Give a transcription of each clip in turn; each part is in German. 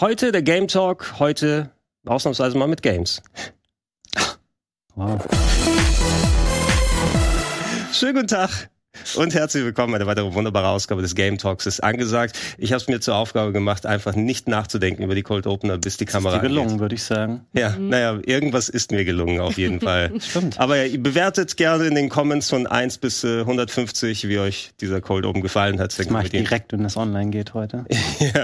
Heute der Game Talk, heute ausnahmsweise mal mit Games. Wow. Schönen guten Tag. Und herzlich willkommen bei der weiteren wunderbare Ausgabe des Game Talks ist angesagt. Ich habe es mir zur Aufgabe gemacht, einfach nicht nachzudenken über die Cold Opener, bis die das Kamera ist dir gelungen, würde ich sagen. Ja, mhm. naja, irgendwas ist mir gelungen auf jeden Fall. Stimmt. Aber ja, ihr bewertet gerne in den Comments von 1 bis äh, 150, wie euch dieser Cold Open gefallen hat. Das mache ich direkt, wenn das online geht heute. ja,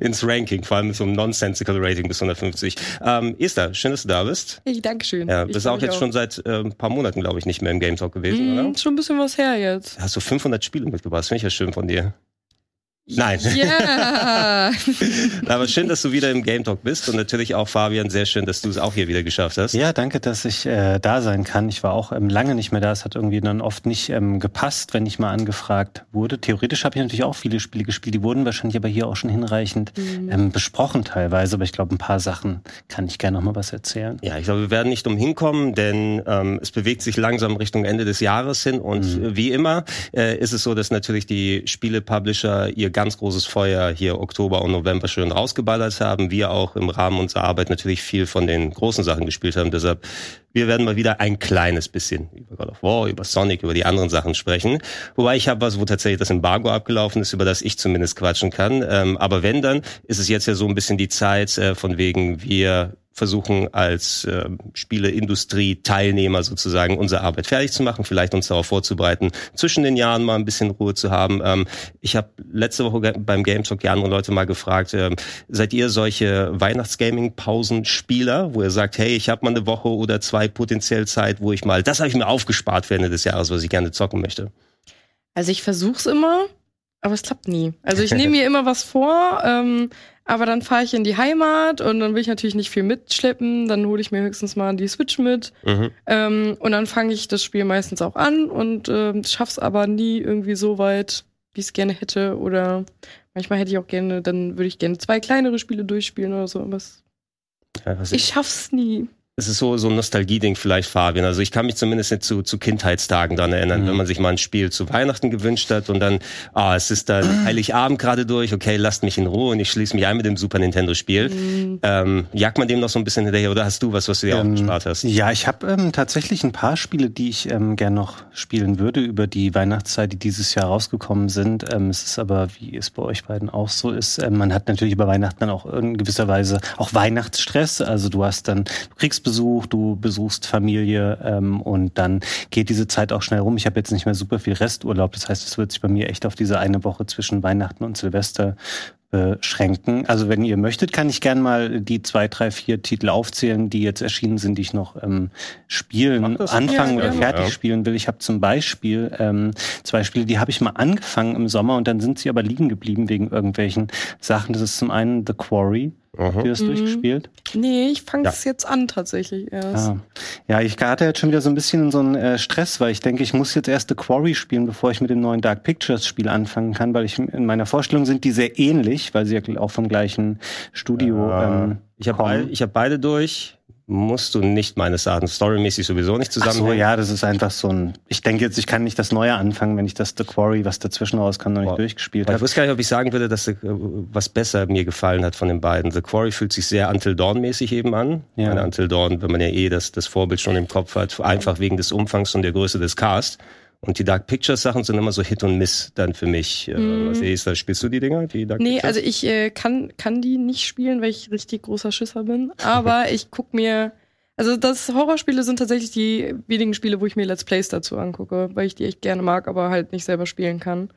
ins Ranking, vor allem mit so einem nonsensical Rating bis 150. Ähm, Esther, schön, dass du da bist. Ich danke schön. Ja, bist auch jetzt auch. schon seit äh, ein paar Monaten, glaube ich, nicht mehr im Game Talk gewesen, mm, oder? Schon ein bisschen was her jetzt. Hast du 500 Spiele mitgebracht? Das finde ich ja schön von dir. Nein. Ja. Aber schön, dass du wieder im Game Talk bist und natürlich auch Fabian, sehr schön, dass du es auch hier wieder geschafft hast. Ja, danke, dass ich äh, da sein kann. Ich war auch ähm, lange nicht mehr da. Es hat irgendwie dann oft nicht ähm, gepasst, wenn ich mal angefragt wurde. Theoretisch habe ich natürlich auch viele Spiele gespielt. Die wurden wahrscheinlich aber hier auch schon hinreichend mhm. ähm, besprochen teilweise. Aber ich glaube, ein paar Sachen kann ich gerne noch mal was erzählen. Ja, ich glaube, wir werden nicht umhin kommen, denn ähm, es bewegt sich langsam Richtung Ende des Jahres hin und mhm. wie immer äh, ist es so, dass natürlich die Spiele-Publisher ihr ganz großes Feuer hier Oktober und November schön rausgeballert haben. Wir auch im Rahmen unserer Arbeit natürlich viel von den großen Sachen gespielt haben. Deshalb, wir werden mal wieder ein kleines bisschen über God of War, über Sonic, über die anderen Sachen sprechen. Wobei ich habe was, wo tatsächlich das Embargo abgelaufen ist, über das ich zumindest quatschen kann. Ähm, aber wenn, dann ist es jetzt ja so ein bisschen die Zeit, äh, von wegen wir versuchen als äh, Spieleindustrie-Teilnehmer sozusagen unsere Arbeit fertig zu machen, vielleicht uns darauf vorzubereiten, zwischen den Jahren mal ein bisschen Ruhe zu haben. Ähm, ich habe letzte Woche beim Game Talk die anderen Leute mal gefragt, äh, seid ihr solche Weihnachtsgaming-Pausen-Spieler, wo ihr sagt, hey, ich habe mal eine Woche oder zwei potenziell Zeit, wo ich mal, das habe ich mir aufgespart für Ende des Jahres, was ich gerne zocken möchte? Also ich versuch's immer, aber es klappt nie. Also ich nehme mir immer was vor, ähm, aber dann fahre ich in die Heimat und dann will ich natürlich nicht viel mitschleppen. Dann hole ich mir höchstens mal die Switch mit. Mhm. Ähm, und dann fange ich das Spiel meistens auch an und äh, schaff's aber nie irgendwie so weit, wie ich es gerne hätte. Oder manchmal hätte ich auch gerne, dann würde ich gerne zwei kleinere Spiele durchspielen oder so. Aber ja, ich schaff's nie es ist so, so ein Nostalgie-Ding vielleicht, Fabian. Also ich kann mich zumindest nicht zu, zu Kindheitstagen dann erinnern, mhm. wenn man sich mal ein Spiel zu Weihnachten gewünscht hat und dann, ah, es ist dann Heiligabend gerade durch, okay, lasst mich in Ruhe und ich schließe mich ein mit dem Super Nintendo-Spiel. Mhm. Ähm, jagt man dem noch so ein bisschen hinterher oder hast du was, was du dir ähm, auch gespart hast? Ja, ich habe ähm, tatsächlich ein paar Spiele, die ich ähm, gern noch spielen würde über die Weihnachtszeit, die dieses Jahr rausgekommen sind. Ähm, es ist aber, wie es bei euch beiden auch so ist, ähm, man hat natürlich über Weihnachten dann auch in gewisser Weise auch Weihnachtsstress. Also du hast dann, du kriegst Besuch, du besuchst Familie ähm, und dann geht diese Zeit auch schnell rum. Ich habe jetzt nicht mehr super viel Resturlaub, das heißt, es wird sich bei mir echt auf diese eine Woche zwischen Weihnachten und Silvester beschränken. Also wenn ihr möchtet, kann ich gern mal die zwei, drei, vier Titel aufzählen, die jetzt erschienen sind, die ich noch ähm, spielen, anfangen oder fertig ja. spielen will. Ich habe zum Beispiel ähm, zwei Spiele, die habe ich mal angefangen im Sommer und dann sind sie aber liegen geblieben wegen irgendwelchen Sachen. Das ist zum einen The Quarry. Aha. Habt ihr das mhm. durchgespielt? Nee, ich fange es ja. jetzt an tatsächlich erst. Ah. Ja, ich hatte jetzt schon wieder so ein bisschen so einen äh, Stress, weil ich denke, ich muss jetzt erst The Quarry spielen, bevor ich mit dem neuen Dark Pictures Spiel anfangen kann, weil ich in meiner Vorstellung sind die sehr ähnlich, weil sie ja auch vom gleichen Studio ja. ähm, Ich habe beide, hab beide durch musst du nicht meines Erachtens storymäßig sowieso nicht zusammenhängen. Ach so, ja, das ist einfach so ein. Ich denke jetzt, ich kann nicht das Neue anfangen, wenn ich das The Quarry, was dazwischen rauskam, noch nicht Boah. durchgespielt habe. Ich wusste gar nicht, ob ich sagen würde, dass äh, was besser mir gefallen hat von den beiden. The Quarry fühlt sich sehr Until Dawn mäßig eben an. Ja. Meine Until Dawn, wenn man ja eh das, das Vorbild schon im Kopf hat, einfach wegen des Umfangs und der Größe des Cast. Und die Dark Pictures Sachen sind immer so Hit und Miss dann für mich. Mm. Was ist, da spielst du die Dinger, die Dark nee, Pictures? also ich äh, kann, kann die nicht spielen, weil ich richtig großer Schisser bin. Aber ich guck mir also das Horrorspiele sind tatsächlich die wenigen Spiele, wo ich mir Let's Plays dazu angucke, weil ich die echt gerne mag, aber halt nicht selber spielen kann.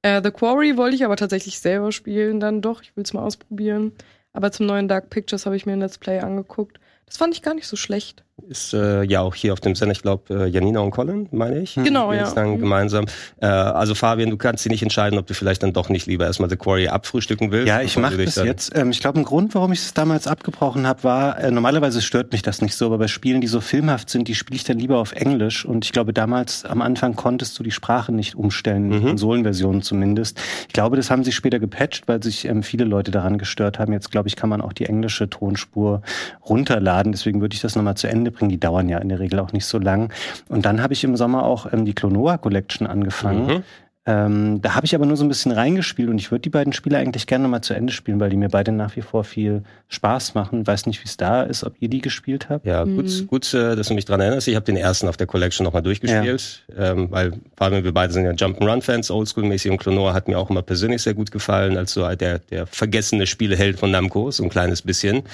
Äh, The Quarry wollte ich aber tatsächlich selber spielen, dann doch. Ich will es mal ausprobieren. Aber zum neuen Dark Pictures habe ich mir ein Let's Play angeguckt. Das fand ich gar nicht so schlecht. Ist äh, ja auch hier auf dem Sender, ich glaube, äh, Janina und Colin, meine ich. Genau, ja. dann mhm. gemeinsam. Äh, also Fabian, du kannst dich nicht entscheiden, ob du vielleicht dann doch nicht lieber erstmal The Quarry abfrühstücken willst. Ja, ich mache das jetzt. Ähm, ich glaube, ein Grund, warum ich es damals abgebrochen habe, war, äh, normalerweise stört mich das nicht so, aber bei Spielen, die so filmhaft sind, die spiele ich dann lieber auf Englisch. Und ich glaube, damals am Anfang konntest du die Sprache nicht umstellen, mhm. Konsolenversionen zumindest. Ich glaube, das haben sie später gepatcht, weil sich ähm, viele Leute daran gestört haben. Jetzt, glaube ich, kann man auch die englische Tonspur runterladen runterladen. Deswegen würde ich das nochmal zu Ende bringen. Die dauern ja in der Regel auch nicht so lang. Und dann habe ich im Sommer auch ähm, die Klonoa Collection angefangen. Mhm. Ähm, da habe ich aber nur so ein bisschen reingespielt und ich würde die beiden Spiele eigentlich gerne mal zu Ende spielen, weil die mir beide nach wie vor viel Spaß machen. Weiß nicht, wie es da ist, ob ihr die gespielt habt. Ja, gut, mhm. gut, äh, dass du mich dran erinnerst. Ich habe den ersten auf der Collection nochmal durchgespielt, ja. ähm, weil vor allem wir beide sind ja Jump'n'Run-Fans, Oldschool-mäßig und Clonor hat mir auch immer persönlich sehr gut gefallen, als so der, der vergessene Spieleheld von Namco, so ein kleines bisschen.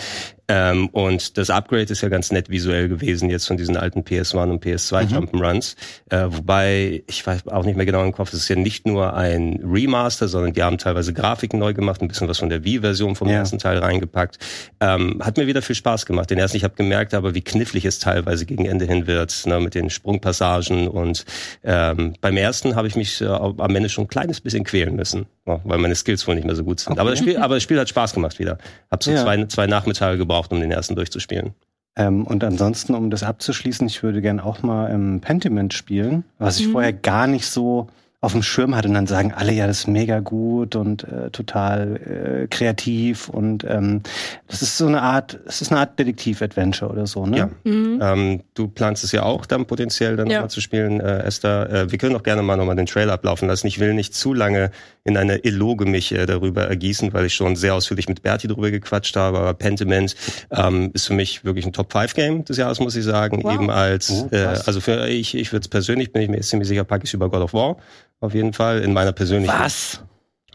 Ähm, und das Upgrade ist ja ganz nett visuell gewesen jetzt von diesen alten PS1 und PS2 mhm. Jump'n'Runs. Äh, wobei, ich weiß auch nicht mehr genau im Kopf, es ist ja nicht nur ein Remaster, sondern die haben teilweise Grafiken neu gemacht, ein bisschen was von der Wii-Version vom ja. ersten Teil reingepackt. Ähm, hat mir wieder viel Spaß gemacht. Den ersten, ich habe gemerkt, aber wie knifflig es teilweise gegen Ende hin wird, ne, mit den Sprungpassagen. Und ähm, beim ersten habe ich mich äh, am Ende schon ein kleines bisschen quälen müssen, weil meine Skills wohl nicht mehr so gut sind. Okay. Aber, das Spiel, aber das Spiel hat Spaß gemacht wieder. Hab so ja. zwei, zwei Nachmittage gebraucht um den ersten durchzuspielen. Ähm, und ansonsten, um das abzuschließen, ich würde gern auch mal im Pentiment spielen, was ich mhm. vorher gar nicht so auf dem Schirm hatte und dann sagen alle, ja, das ist mega gut und äh, total äh, kreativ und ähm, das ist so eine Art, es ist eine Art Detektiv-Adventure oder so, ne? Ja. Mhm. Ähm, du planst es ja auch dann potenziell dann ja. nochmal zu spielen, äh, Esther. Äh, wir können auch gerne mal nochmal den Trailer ablaufen lassen. Ich will nicht zu lange in eine Eloge mich äh, darüber ergießen, weil ich schon sehr ausführlich mit Berti darüber gequatscht habe, aber Pentiment ähm, ist für mich wirklich ein Top-5-Game des Jahres, muss ich sagen. Wow. Eben als, oh, äh, also für ich, ich würde es persönlich, bin ich mir ziemlich sicher, packe ich über God of War auf jeden Fall in meiner persönlichen. Was?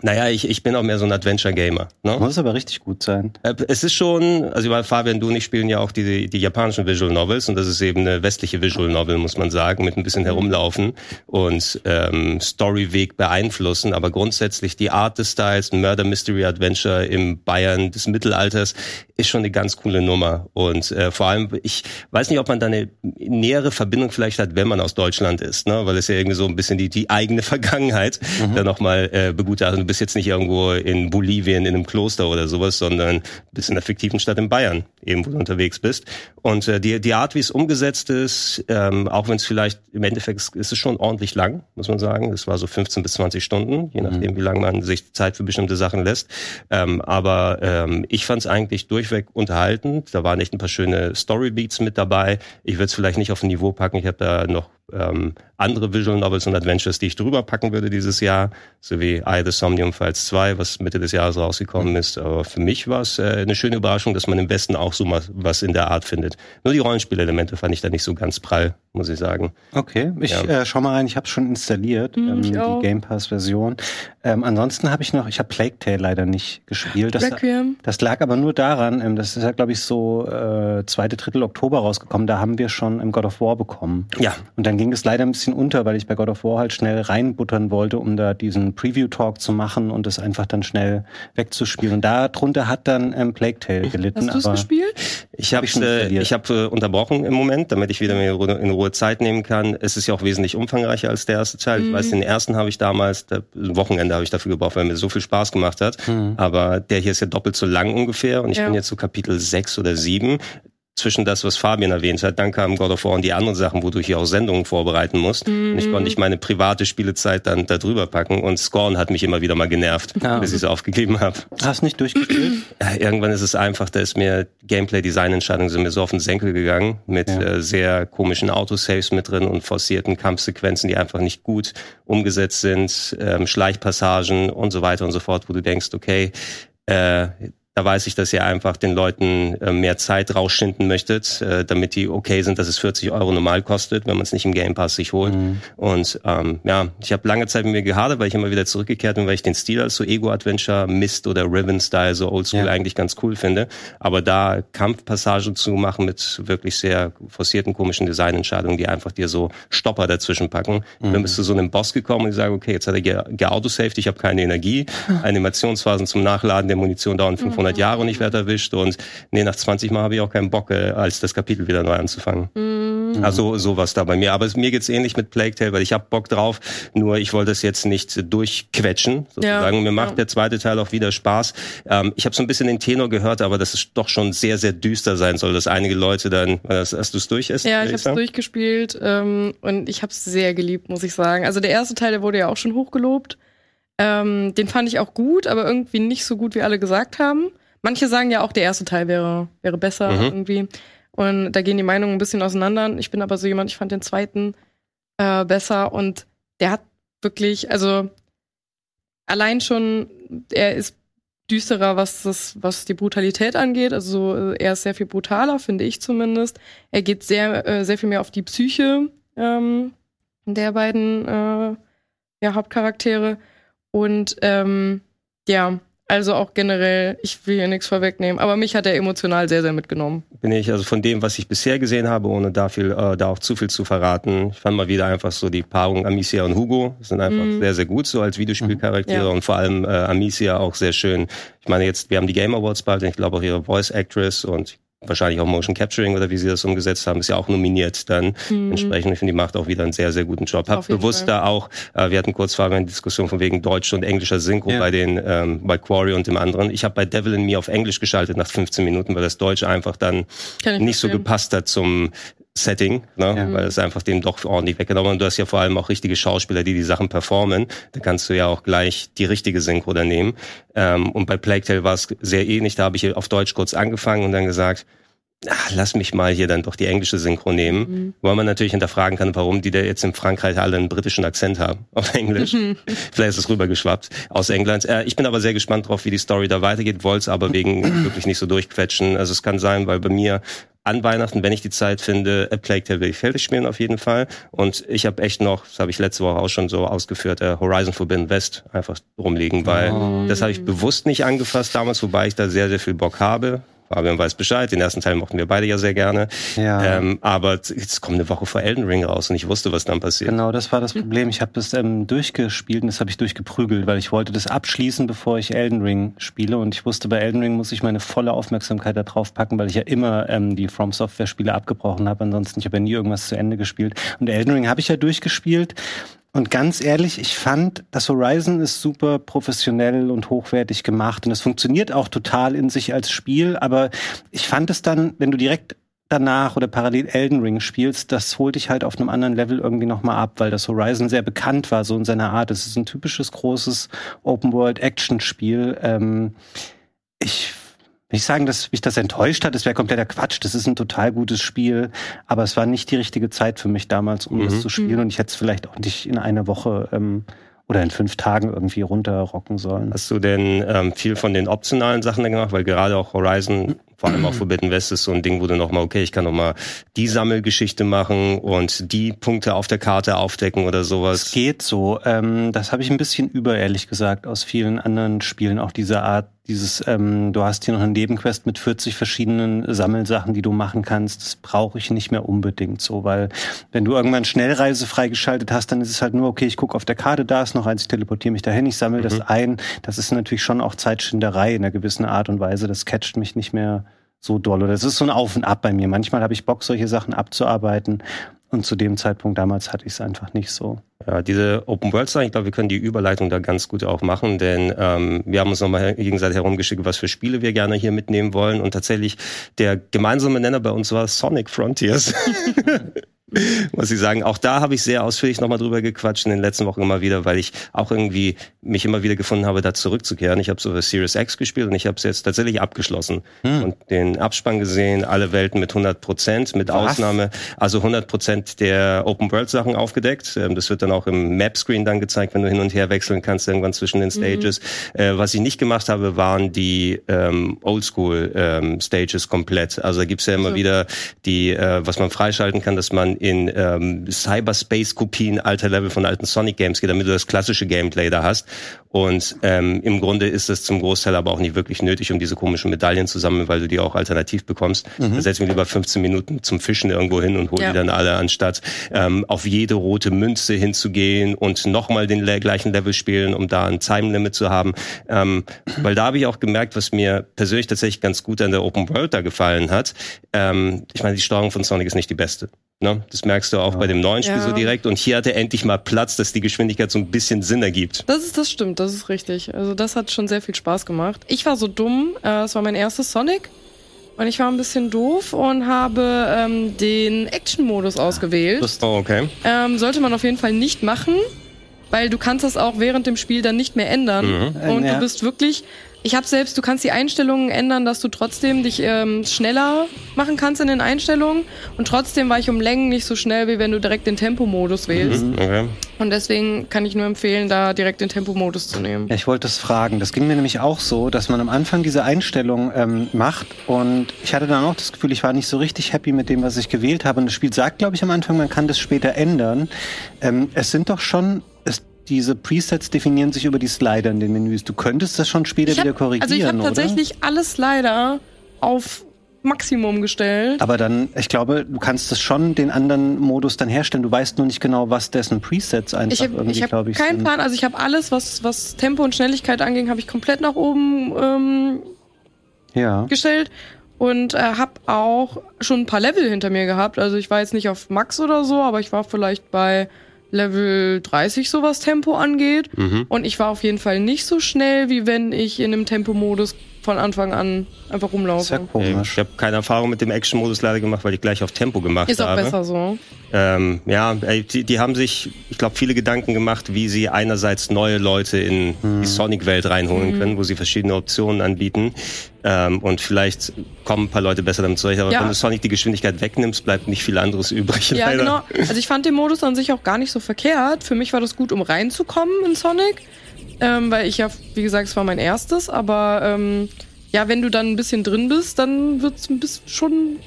Naja, ich, ich bin auch mehr so ein Adventure-Gamer. Ne? Muss aber richtig gut sein. Äh, es ist schon, also weil Fabian, du und ich spielen ja auch die, die japanischen Visual Novels und das ist eben eine westliche Visual Novel, muss man sagen, mit ein bisschen herumlaufen und ähm, Storyweg beeinflussen, aber grundsätzlich die Art des Styles, ein Murder Mystery Adventure im Bayern des Mittelalters, ist schon eine ganz coole Nummer. Und äh, vor allem, ich weiß nicht, ob man da eine nähere Verbindung vielleicht hat, wenn man aus Deutschland ist, ne? weil es ja irgendwie so ein bisschen die, die eigene Vergangenheit mhm. da nochmal äh, begutachtet bist jetzt nicht irgendwo in Bolivien in einem Kloster oder sowas, sondern bist in der fiktiven Stadt in Bayern, eben wo du unterwegs bist. Und äh, die, die Art, wie es umgesetzt ist, ähm, auch wenn es vielleicht im Endeffekt ist, ist es schon ordentlich lang, muss man sagen. Es war so 15 bis 20 Stunden, je nachdem, mhm. wie lange man sich Zeit für bestimmte Sachen lässt. Ähm, aber ähm, ich fand es eigentlich durchweg unterhaltend. Da waren echt ein paar schöne Storybeats mit dabei. Ich würde es vielleicht nicht auf ein Niveau packen. Ich habe da noch ähm, andere Visual Novels und Adventures, die ich drüber packen würde dieses Jahr, sowie Eye the Somnium Files 2, was Mitte des Jahres rausgekommen ist. Aber für mich war es äh, eine schöne Überraschung, dass man im Westen auch so mal was in der Art findet. Nur die Rollenspielelemente fand ich da nicht so ganz prall, muss ich sagen. Okay, ich ja. äh, schau mal rein, ich habe schon installiert, mhm, ähm, die Game Pass-Version. Ähm, ansonsten habe ich noch, ich habe Plague Tale leider nicht gespielt. Das, Requiem. das lag aber nur daran, ähm, das ist ja, glaube ich, so äh, zweite Drittel Oktober rausgekommen, da haben wir schon im God of War bekommen. Ja. Und dann ging es leider ein bisschen unter, weil ich bei God of War halt schnell reinbuttern wollte, um da diesen Preview-Talk zu machen und es einfach dann schnell wegzuspielen. Und darunter hat dann ähm, Plague Tale gelitten. Hast du es gespielt? Ich habe hab äh, ich hab, äh, unterbrochen im Moment, damit ich wieder mehr in Ruhe Zeit nehmen kann. Es ist ja auch wesentlich umfangreicher als der erste Teil. Mhm. Ich weiß, den ersten habe ich damals, der, Wochenende habe ich dafür gebraucht, weil mir so viel Spaß gemacht hat. Mhm. Aber der hier ist ja doppelt so lang ungefähr und ich ja. bin jetzt so Kapitel sechs oder sieben zwischen das, was Fabian erwähnt hat. Dann kam God of War und die anderen Sachen, wo du hier auch Sendungen vorbereiten musst. Mhm. Und ich konnte nicht meine private Spielezeit dann da drüber packen. Und Scorn hat mich immer wieder mal genervt, ja. bis ich es aufgegeben habe. Hast nicht durchgespielt? Irgendwann ist es einfach, da ist mir Gameplay-Design-Entscheidungen sind mir so auf den Senkel gegangen, mit ja. äh, sehr komischen Autosaves mit drin und forcierten Kampfsequenzen, die einfach nicht gut umgesetzt sind, ähm, Schleichpassagen und so weiter und so fort, wo du denkst, okay, äh, da weiß ich, dass ihr einfach den Leuten äh, mehr Zeit rausschinden möchtet, äh, damit die okay sind, dass es 40 Euro normal kostet, wenn man es nicht im Game Pass sich holt. Mhm. Und ähm, ja, ich habe lange Zeit mit mir gehadert, weil ich immer wieder zurückgekehrt bin, weil ich den Stil als so Ego-Adventure, Mist oder Riven-Style, so Oldschool ja. eigentlich ganz cool finde. Aber da Kampfpassagen zu machen mit wirklich sehr forcierten, komischen Designentscheidungen, die einfach dir so Stopper dazwischen packen. Mhm. Dann bist du so einem Boss gekommen und ich sage, okay, jetzt hat er geautosaved, ich habe keine Energie. Animationsphasen zum Nachladen der Munition dauern 500 100 Jahre und ich werde erwischt und nee, nach 20 Mal habe ich auch keinen Bock, äh, als das Kapitel wieder neu anzufangen. Mhm. Also sowas da bei mir. Aber mir geht's ähnlich mit Plague Tale, weil ich habe Bock drauf, nur ich wollte es jetzt nicht durchquetschen, sozusagen. Ja. Mir macht ja. der zweite Teil auch wieder Spaß. Ähm, ich habe so ein bisschen den Tenor gehört, aber dass es doch schon sehr, sehr düster sein soll, dass einige Leute dann, hast, hast du es durch? Ist, ja, ich habe es durchgespielt ähm, und ich habe es sehr geliebt, muss ich sagen. Also der erste Teil, der wurde ja auch schon hochgelobt. Ähm, den fand ich auch gut, aber irgendwie nicht so gut, wie alle gesagt haben. Manche sagen ja auch, der erste Teil wäre, wäre besser mhm. irgendwie. Und da gehen die Meinungen ein bisschen auseinander. Ich bin aber so jemand, ich fand den zweiten äh, besser und der hat wirklich, also allein schon, er ist düsterer, was das, was die Brutalität angeht. Also äh, er ist sehr viel brutaler, finde ich zumindest. Er geht sehr, äh, sehr viel mehr auf die Psyche ähm, der beiden äh, ja, Hauptcharaktere. Und ähm, ja, also auch generell, ich will hier nichts vorwegnehmen, aber mich hat er emotional sehr, sehr mitgenommen. Bin ich, also von dem, was ich bisher gesehen habe, ohne da viel, äh, da auch zu viel zu verraten, ich fand mal wieder einfach so die Paarung Amicia und Hugo sind einfach mm. sehr, sehr gut so als Videospielcharaktere ja. und vor allem äh, Amicia auch sehr schön. Ich meine jetzt, wir haben die Game Awards bald, ich glaube auch ihre Voice Actress und wahrscheinlich auch Motion Capturing oder wie sie das umgesetzt haben, ist ja auch nominiert dann mhm. entsprechend. Ich finde, die macht auch wieder einen sehr, sehr guten Job. Hab bewusst Fall. da auch, äh, wir hatten kurz vorher eine Diskussion von wegen Deutsch und englischer Synchro ja. bei den, ähm, bei Quarry und dem anderen. Ich habe bei Devil in Me auf Englisch geschaltet nach 15 Minuten, weil das Deutsche einfach dann nicht so gepasst hat zum Setting, ne? Ja. weil es einfach dem doch ordentlich weggenommen Und du hast ja vor allem auch richtige Schauspieler, die die Sachen performen. Da kannst du ja auch gleich die richtige Synchro dann nehmen. Ähm, und bei Plague Tale war es sehr ähnlich. Da habe ich auf Deutsch kurz angefangen und dann gesagt, ach, lass mich mal hier dann doch die englische Synchro nehmen, mhm. weil man natürlich hinterfragen kann, warum die da jetzt in Frankreich alle einen britischen Akzent haben auf Englisch. Mhm. Vielleicht ist es rübergeschwappt aus England. Äh, ich bin aber sehr gespannt drauf, wie die Story da weitergeht, wollte es aber wegen wirklich nicht so durchquetschen. Also es kann sein, weil bei mir an Weihnachten, wenn ich die Zeit finde, A Plague Tale will ich fertig spielen auf jeden Fall. Und ich habe echt noch, das habe ich letzte Woche auch schon so ausgeführt, äh, Horizon Forbidden West einfach rumliegen, weil oh. das habe ich bewusst nicht angefasst damals, wobei ich da sehr, sehr viel Bock habe. Fabian weiß Bescheid. Den ersten Teil mochten wir beide ja sehr gerne. Ja. Ähm, aber jetzt kommt eine Woche vor Elden Ring raus und ich wusste, was dann passiert. Genau, das war das Problem. Ich habe das ähm, durchgespielt und das habe ich durchgeprügelt, weil ich wollte das abschließen, bevor ich Elden Ring spiele. Und ich wusste, bei Elden Ring muss ich meine volle Aufmerksamkeit da drauf packen, weil ich ja immer ähm, die From Software Spiele abgebrochen habe. Ansonsten, ich habe ja nie irgendwas zu Ende gespielt. Und Elden Ring habe ich ja durchgespielt. Und ganz ehrlich, ich fand, das Horizon ist super professionell und hochwertig gemacht und es funktioniert auch total in sich als Spiel, aber ich fand es dann, wenn du direkt danach oder parallel Elden Ring spielst, das holt dich halt auf einem anderen Level irgendwie nochmal ab, weil das Horizon sehr bekannt war, so in seiner Art. Es ist ein typisches großes Open-World-Action-Spiel. Ähm, ich ich sagen, dass mich das enttäuscht hat, das wäre kompletter Quatsch. Das ist ein total gutes Spiel, aber es war nicht die richtige Zeit für mich damals, um mhm. das zu spielen. Mhm. Und ich hätte es vielleicht auch nicht in einer Woche ähm, oder in fünf Tagen irgendwie runterrocken sollen. Hast du denn ähm, viel von den optionalen Sachen gemacht? Weil gerade auch Horizon vor allem auch Forbidden West ist so ein Ding, wo du nochmal, okay, ich kann nochmal die Sammelgeschichte machen und die Punkte auf der Karte aufdecken oder sowas. Es geht so. Ähm, das habe ich ein bisschen über, ehrlich gesagt, aus vielen anderen Spielen, auch diese Art, dieses, ähm, du hast hier noch eine Nebenquest mit 40 verschiedenen Sammelsachen, die du machen kannst. Das brauche ich nicht mehr unbedingt so, weil wenn du irgendwann Schnellreise freigeschaltet hast, dann ist es halt nur, okay, ich gucke auf der Karte, da ist noch eins, ich teleportiere mich dahin, ich sammle mhm. das ein. Das ist natürlich schon auch Zeitschinderei in einer gewissen Art und Weise. Das catcht mich nicht mehr so doll. Oder es ist so ein Auf und Ab bei mir. Manchmal habe ich Bock, solche Sachen abzuarbeiten. Und zu dem Zeitpunkt damals hatte ich es einfach nicht so. Ja, diese Open World Sachen, ich glaube, wir können die Überleitung da ganz gut auch machen, denn ähm, wir haben uns nochmal gegenseitig herumgeschickt, was für Spiele wir gerne hier mitnehmen wollen. Und tatsächlich der gemeinsame Nenner bei uns war Sonic Frontiers. muss ich sagen. Auch da habe ich sehr ausführlich nochmal drüber gequatscht in den letzten Wochen immer wieder, weil ich auch irgendwie mich immer wieder gefunden habe, da zurückzukehren. Ich habe so Series X gespielt und ich habe es jetzt tatsächlich abgeschlossen hm. und den Abspann gesehen, alle Welten mit 100 Prozent, mit Was? Ausnahme, also 100 Prozent der Open World Sachen aufgedeckt. Ähm, das wird dann auch im Map Screen dann gezeigt, wenn du hin und her wechseln kannst irgendwann zwischen den mhm. Stages. Mhm. was ich nicht gemacht habe, waren die ähm, Oldschool ähm, Stages komplett. Also da gibt's ja immer also. wieder die, äh, was man freischalten kann, dass man in ähm, Cyberspace-Kopien alter Level von alten Sonic-Games geht, damit du das klassische Gameplay da hast. Und ähm, im Grunde ist es zum Großteil aber auch nicht wirklich nötig, um diese komischen Medaillen zu sammeln, weil du die auch alternativ bekommst. Mhm. Da setz mir lieber 15 Minuten zum Fischen irgendwo hin und hol ja. die dann alle, anstatt ähm, auf jede rote Münze hinzugehen und nochmal den gleichen Level spielen, um da ein Time-Limit zu haben. Ähm, weil da habe ich auch gemerkt, was mir persönlich tatsächlich ganz gut an der Open World da gefallen hat. Ähm, ich meine, die Steuerung von Sonic ist nicht die beste. Ne? Das merkst du auch ja. bei dem neuen Spiel ja. so direkt. Und hier hat er endlich mal Platz, dass die Geschwindigkeit so ein bisschen Sinn ergibt. Das ist, das stimmt, das ist richtig. Also das hat schon sehr viel Spaß gemacht. Ich war so dumm, äh, es war mein erstes Sonic. Und ich war ein bisschen doof und habe ähm, den Action-Modus ausgewählt. Das, oh, okay. Ähm, sollte man auf jeden Fall nicht machen, weil du kannst das auch während dem Spiel dann nicht mehr ändern. Mhm. Und ja. du bist wirklich ich habe selbst, du kannst die Einstellungen ändern, dass du trotzdem dich ähm, schneller machen kannst in den Einstellungen. Und trotzdem war ich um Längen nicht so schnell, wie wenn du direkt den Tempomodus wählst. Mhm, okay. Und deswegen kann ich nur empfehlen, da direkt den Tempomodus zu nehmen. Ja, ich wollte das fragen. Das ging mir nämlich auch so, dass man am Anfang diese Einstellung ähm, macht und ich hatte dann auch das Gefühl, ich war nicht so richtig happy mit dem, was ich gewählt habe. Und das Spiel sagt, glaube ich, am Anfang, man kann das später ändern. Ähm, es sind doch schon diese Presets definieren sich über die Slider in den Menüs. Du könntest das schon später hab, wieder korrigieren, also ich habe tatsächlich alles leider auf Maximum gestellt. Aber dann, ich glaube, du kannst das schon den anderen Modus dann herstellen. Du weißt nur nicht genau, was dessen Presets einfach Ich habe irgendwie, ich hab glaube ich, keinen sind. Plan. Also ich habe alles, was, was Tempo und Schnelligkeit anging, habe ich komplett nach oben ähm, Ja. gestellt und äh, habe auch schon ein paar Level hinter mir gehabt. Also ich war jetzt nicht auf Max oder so, aber ich war vielleicht bei Level 30, so was Tempo angeht. Mhm. Und ich war auf jeden Fall nicht so schnell, wie wenn ich in dem Tempomodus von Anfang an einfach rumlaufe. Sehr komisch. Ich habe keine Erfahrung mit dem Action-Modus leider gemacht, weil ich gleich auf Tempo gemacht Ist auch habe. besser so. Ähm, ja, ey, die, die haben sich, ich glaube, viele Gedanken gemacht, wie sie einerseits neue Leute in die Sonic-Welt reinholen können, wo sie verschiedene Optionen anbieten. Ähm, und vielleicht kommen ein paar Leute besser damit zurecht. Aber Ja. wenn du Sonic die Geschwindigkeit wegnimmst, bleibt nicht viel anderes übrig. Ja, leider. genau. Also ich fand den Modus an sich auch gar nicht so verkehrt. Für mich war das gut, um reinzukommen in Sonic. Ähm, weil ich ja, wie gesagt, es war mein erstes, aber ähm, ja, wenn du dann ein bisschen drin bist, dann wird's ein bisschen schon,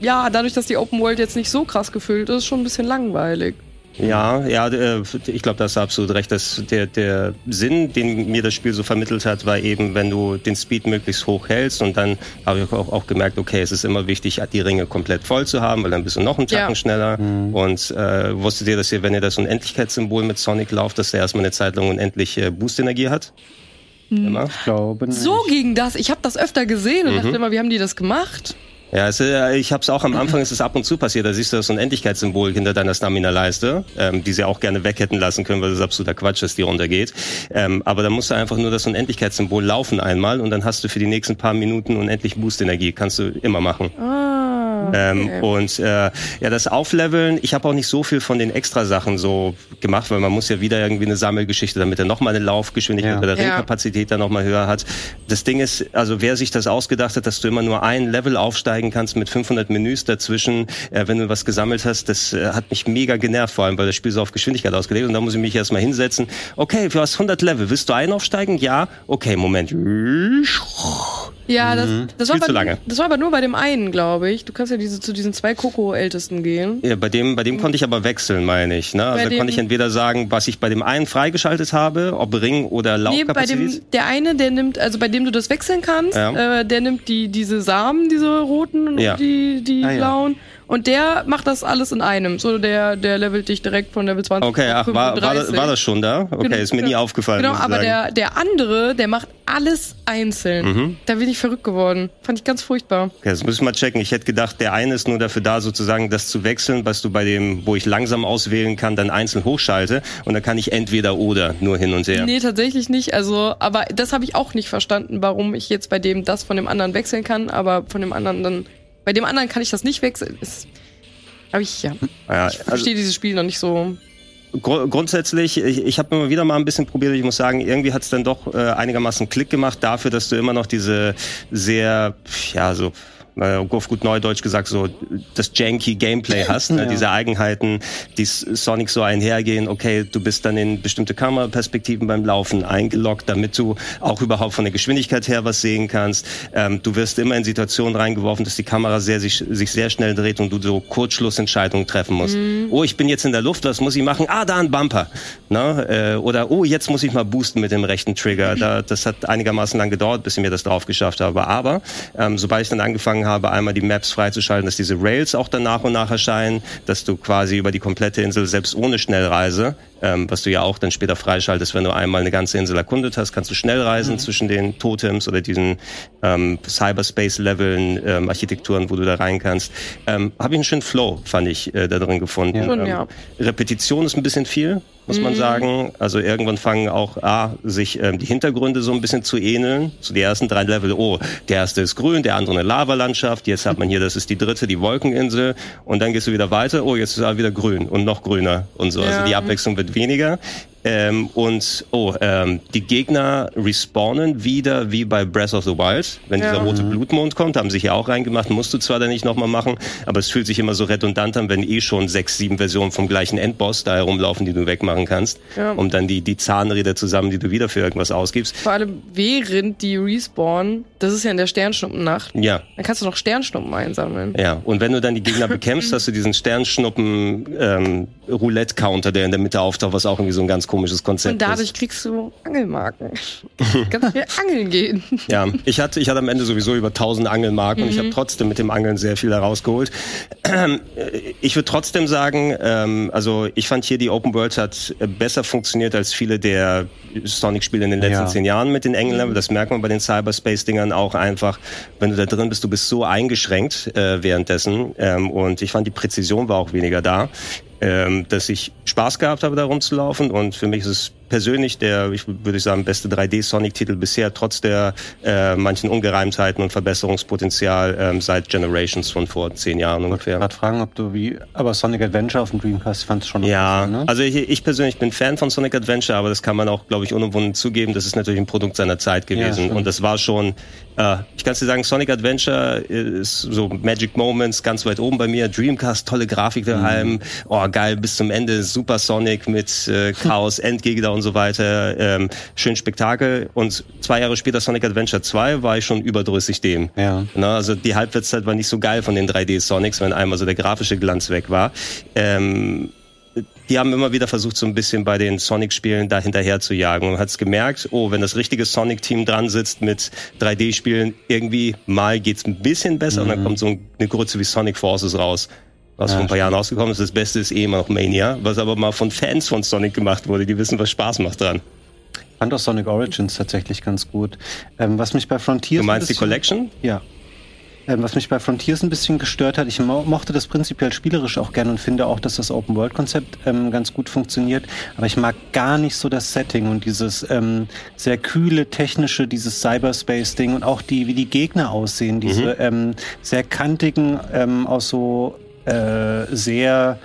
ja, dadurch, dass die Open World jetzt nicht so krass gefüllt ist, schon ein bisschen langweilig. Ja, ja, äh, ich glaube, da hast du absolut recht. Dass der, der Sinn, den mir das Spiel so vermittelt hat, war eben, wenn du den Speed möglichst hoch hältst und dann habe ich auch, auch gemerkt, okay, es ist immer wichtig, die Ringe komplett voll zu haben, weil dann bist du noch einen Tacken Ja. schneller. Und äh, wusstet ihr, dass ihr, wenn ihr das Unendlichkeitssymbol mit Sonic lauft, dass der erstmal eine Zeit lang unendlich äh, Boost-Energie hat? Immer? Ich glaube nicht. So ging das. Ich habe das öfter gesehen und Mhm. dachte immer, wie haben die das gemacht? Ja, es, äh, ich habe es auch am Anfang, ist es ab und zu passiert, da siehst du das Unendlichkeitssymbol hinter deiner Stamina-Leiste, ähm, die sie auch gerne weg hätten lassen können, weil das absoluter Quatsch ist, die runtergeht. Ähm, aber da musst du einfach nur das Unendlichkeitssymbol laufen einmal und dann hast du für die nächsten paar Minuten unendlich Boost-Energie. Kannst du immer machen. Ah. Ähm, okay. und äh, ja, das Aufleveln, ich habe auch nicht so viel von den Extrasachen so gemacht, weil man muss ja wieder irgendwie eine Sammelgeschichte, damit er nochmal eine Laufgeschwindigkeit Ja. oder Ja. Ringkapazität dann nochmal höher hat. Das Ding ist, also wer sich das ausgedacht hat, dass du immer nur ein Level aufsteigen kannst mit 500 Menüs dazwischen, äh, wenn du was gesammelt hast, das äh, hat mich mega genervt, vor allem, weil das Spiel so auf Geschwindigkeit ausgelegt ist. und da muss ich mich erstmal hinsetzen. Okay, du hast 100 Level, willst du einen aufsteigen? Ja. Okay, Moment. Ja, das, das, war Viel zu aber, lange. das war aber nur bei dem einen, glaube ich. Du kannst ja diese, zu diesen zwei Coco-Ältesten gehen. Ja, bei dem, bei dem konnte ich aber wechseln, meine ich. Ne? Also Bei da konnte ich entweder sagen, was ich bei dem einen freigeschaltet habe, ob Ring oder Nee, bei Laufkapazität. dem, der eine, der nimmt, also bei dem du das wechseln kannst, Ja. äh, der nimmt die, diese Samen, diese roten und Ja. die, die Ah, ja. blauen. Und der macht das alles in einem. So, der, der levelt dich direkt von Level 20 Okay, ach, war, war, 35. das, war das schon da? Okay, Genau, ist mir nie genau. aufgefallen. Genau, aber der, der andere, der macht alles einzeln. Mhm. Da bin ich verrückt geworden. Fand ich ganz furchtbar. Okay, das müssen wir mal checken. Ich hätte gedacht, der eine ist nur dafür da, sozusagen das zu wechseln, was du bei dem, wo ich langsam auswählen kann, dann einzeln hochschalte. Und dann kann ich entweder oder nur hin und her. Nee, tatsächlich nicht. Also, aber das habe ich auch nicht verstanden, warum ich jetzt bei dem das von dem anderen wechseln kann, aber von dem anderen dann. Bei dem anderen kann ich das nicht wechseln. Ist, aber ich, ja. Ja, Ich also, verstehe dieses Spiel noch nicht so. Gru grundsätzlich, ich, ich habe immer wieder mal ein bisschen probiert. Ich muss sagen, irgendwie hat es dann doch äh, einigermaßen Klick gemacht dafür, dass du immer noch diese sehr, ja, so äh, auf gut Neudeutsch gesagt, so das janky Gameplay hast, ne? Ja. diese Eigenheiten, die Sonic so einhergehen. Okay, du bist dann in bestimmte Kameraperspektiven beim Laufen eingeloggt, damit du auch überhaupt von der Geschwindigkeit her was sehen kannst. Ähm, du wirst immer in Situationen reingeworfen, dass die Kamera sehr, sich, sich sehr schnell dreht und du so Kurzschlussentscheidungen treffen musst. Oh, ich bin jetzt in der Luft, was muss ich machen? Ah, da ein Bumper. Ne? Äh, oder oh, jetzt muss ich mal boosten mit dem rechten Trigger. Da, das hat einigermaßen lang gedauert, bis ich mir das drauf geschafft habe. Aber ähm, sobald ich dann angefangen habe, einmal die Maps freizuschalten, dass diese Rails auch dann nach und nach erscheinen, dass du quasi über die komplette Insel selbst ohne Schnellreise, ähm, was du ja auch dann später freischaltest, wenn du einmal eine ganze Insel erkundet hast, kannst du schnell reisen zwischen den Totems oder diesen ähm, Cyberspace-Leveln, ähm, Architekturen, wo du da rein kannst. Ähm, Habe ich einen schönen Flow, fand ich, äh, da drin gefunden. Schon, ähm, ja. Repetition ist ein bisschen viel, muss man sagen. Also irgendwann fangen auch A, sich ähm, die Hintergründe so ein bisschen zu ähneln. So die ersten drei Level, oh, der erste ist grün, der andere eine Lavalandschaft, jetzt hat man hier, das ist die dritte, die Wolkeninsel und dann gehst du wieder weiter, oh, jetzt ist er wieder grün und noch grüner und so. Also Ja. die Abwechslung wird weniger. Ähm, und oh, ähm, die Gegner respawnen wieder wie bei Breath of the Wild. Wenn ja. dieser rote mhm. Blutmond kommt, haben sie hier auch reingemacht, musst du zwar dann nicht nochmal machen, aber es fühlt sich immer so redundant an, wenn eh schon sechs, sieben Versionen vom gleichen Endboss da herumlaufen, die du wegmachen kannst, ja. um dann die, die Zahnräder zusammen, die du wieder für irgendwas ausgibst. Vor allem während die respawnen, das ist ja in der Sternschnuppennacht. Ja. Dann kannst du noch Sternschnuppen einsammeln. Ja, und wenn du dann die Gegner bekämpfst, hast du diesen Sternschnuppen ähm, Roulette-Counter, der in der Mitte auftaucht, was auch irgendwie so ein ganz komisches Konzept ist. Und dadurch ist. kriegst du Angelmarken. ganz viel angeln gehen. Ja, ich hatte, ich hatte am Ende sowieso über 1000 Angelmarken mhm. und ich habe trotzdem mit dem Angeln sehr viel herausgeholt. Ich würde trotzdem sagen, ähm, also ich fand hier die Open World hat besser funktioniert als viele der Sonic-Spiele in den letzten ja. zehn Jahren mit den Engeln. Mhm. Das merkt man bei den Cyberspace-Dingern auch einfach. Wenn du da drin bist, du bist so eingeschränkt äh, währenddessen. Ähm, und ich fand, die Präzision war auch weniger da ähm, dass ich Spaß gehabt habe, da rumzulaufen. Und für mich ist es persönlich der, ich würde sagen, beste 3D-Sonic-Titel bisher, trotz der äh, manchen Ungereimtheiten und Verbesserungspotenzial ähm, seit Generations von vor zehn Jahren ungefähr. Ich wollte fragen, ob du wie, aber Sonic Adventure auf dem Dreamcast fandst schon. Ja, bisschen, ne? also ich, ich, persönlich bin Fan von Sonic Adventure, aber das kann man auch, glaube ich, unumwunden zugeben. Das ist natürlich ein Produkt seiner Zeit gewesen. Ja, und das war schon, äh, ich kann dir sagen, Sonic Adventure ist so Magic Moments ganz weit oben bei mir. Dreamcast, tolle Grafik daheim. Mhm. Oh, geil, bis zum Ende. Super Sonic mit äh, Chaos, Endgegner und so weiter. Ähm, schön Spektakel. Und zwei Jahre später Sonic Adventure 2 war ich schon überdrüssig dem. Ja. Na, also die Halbwertszeit war nicht so geil von den 3D-Sonics, wenn einmal so der grafische Glanz weg war. Ähm, die haben immer wieder versucht, so ein bisschen bei den Sonic-Spielen da hinterher zu jagen und hat es gemerkt, oh, wenn das richtige Sonic-Team dran sitzt mit 3D-Spielen, irgendwie mal geht's ein bisschen besser mhm. und dann mhm. kommt so eine Grütze wie Sonic Forces raus was ja, vor ein paar Jahren rausgekommen ist. Das Beste ist eh immer noch Mania, was aber mal von Fans von Sonic gemacht wurde, die wissen, was Spaß macht dran. Ich fand auch Sonic Origins tatsächlich ganz gut. Ähm, was mich bei Frontiers. Du meinst die Collection? Ja. Ähm, was mich bei Frontiers ein bisschen gestört hat, ich mo mochte das prinzipiell spielerisch auch gern und finde auch, dass das Open-World-Konzept ähm, ganz gut funktioniert. Aber ich mag gar nicht so das Setting und dieses ähm, sehr kühle, technische, dieses Cyberspace-Ding und auch die, wie die Gegner aussehen, diese mhm. ähm, sehr kantigen, ähm, aus so äh, sehr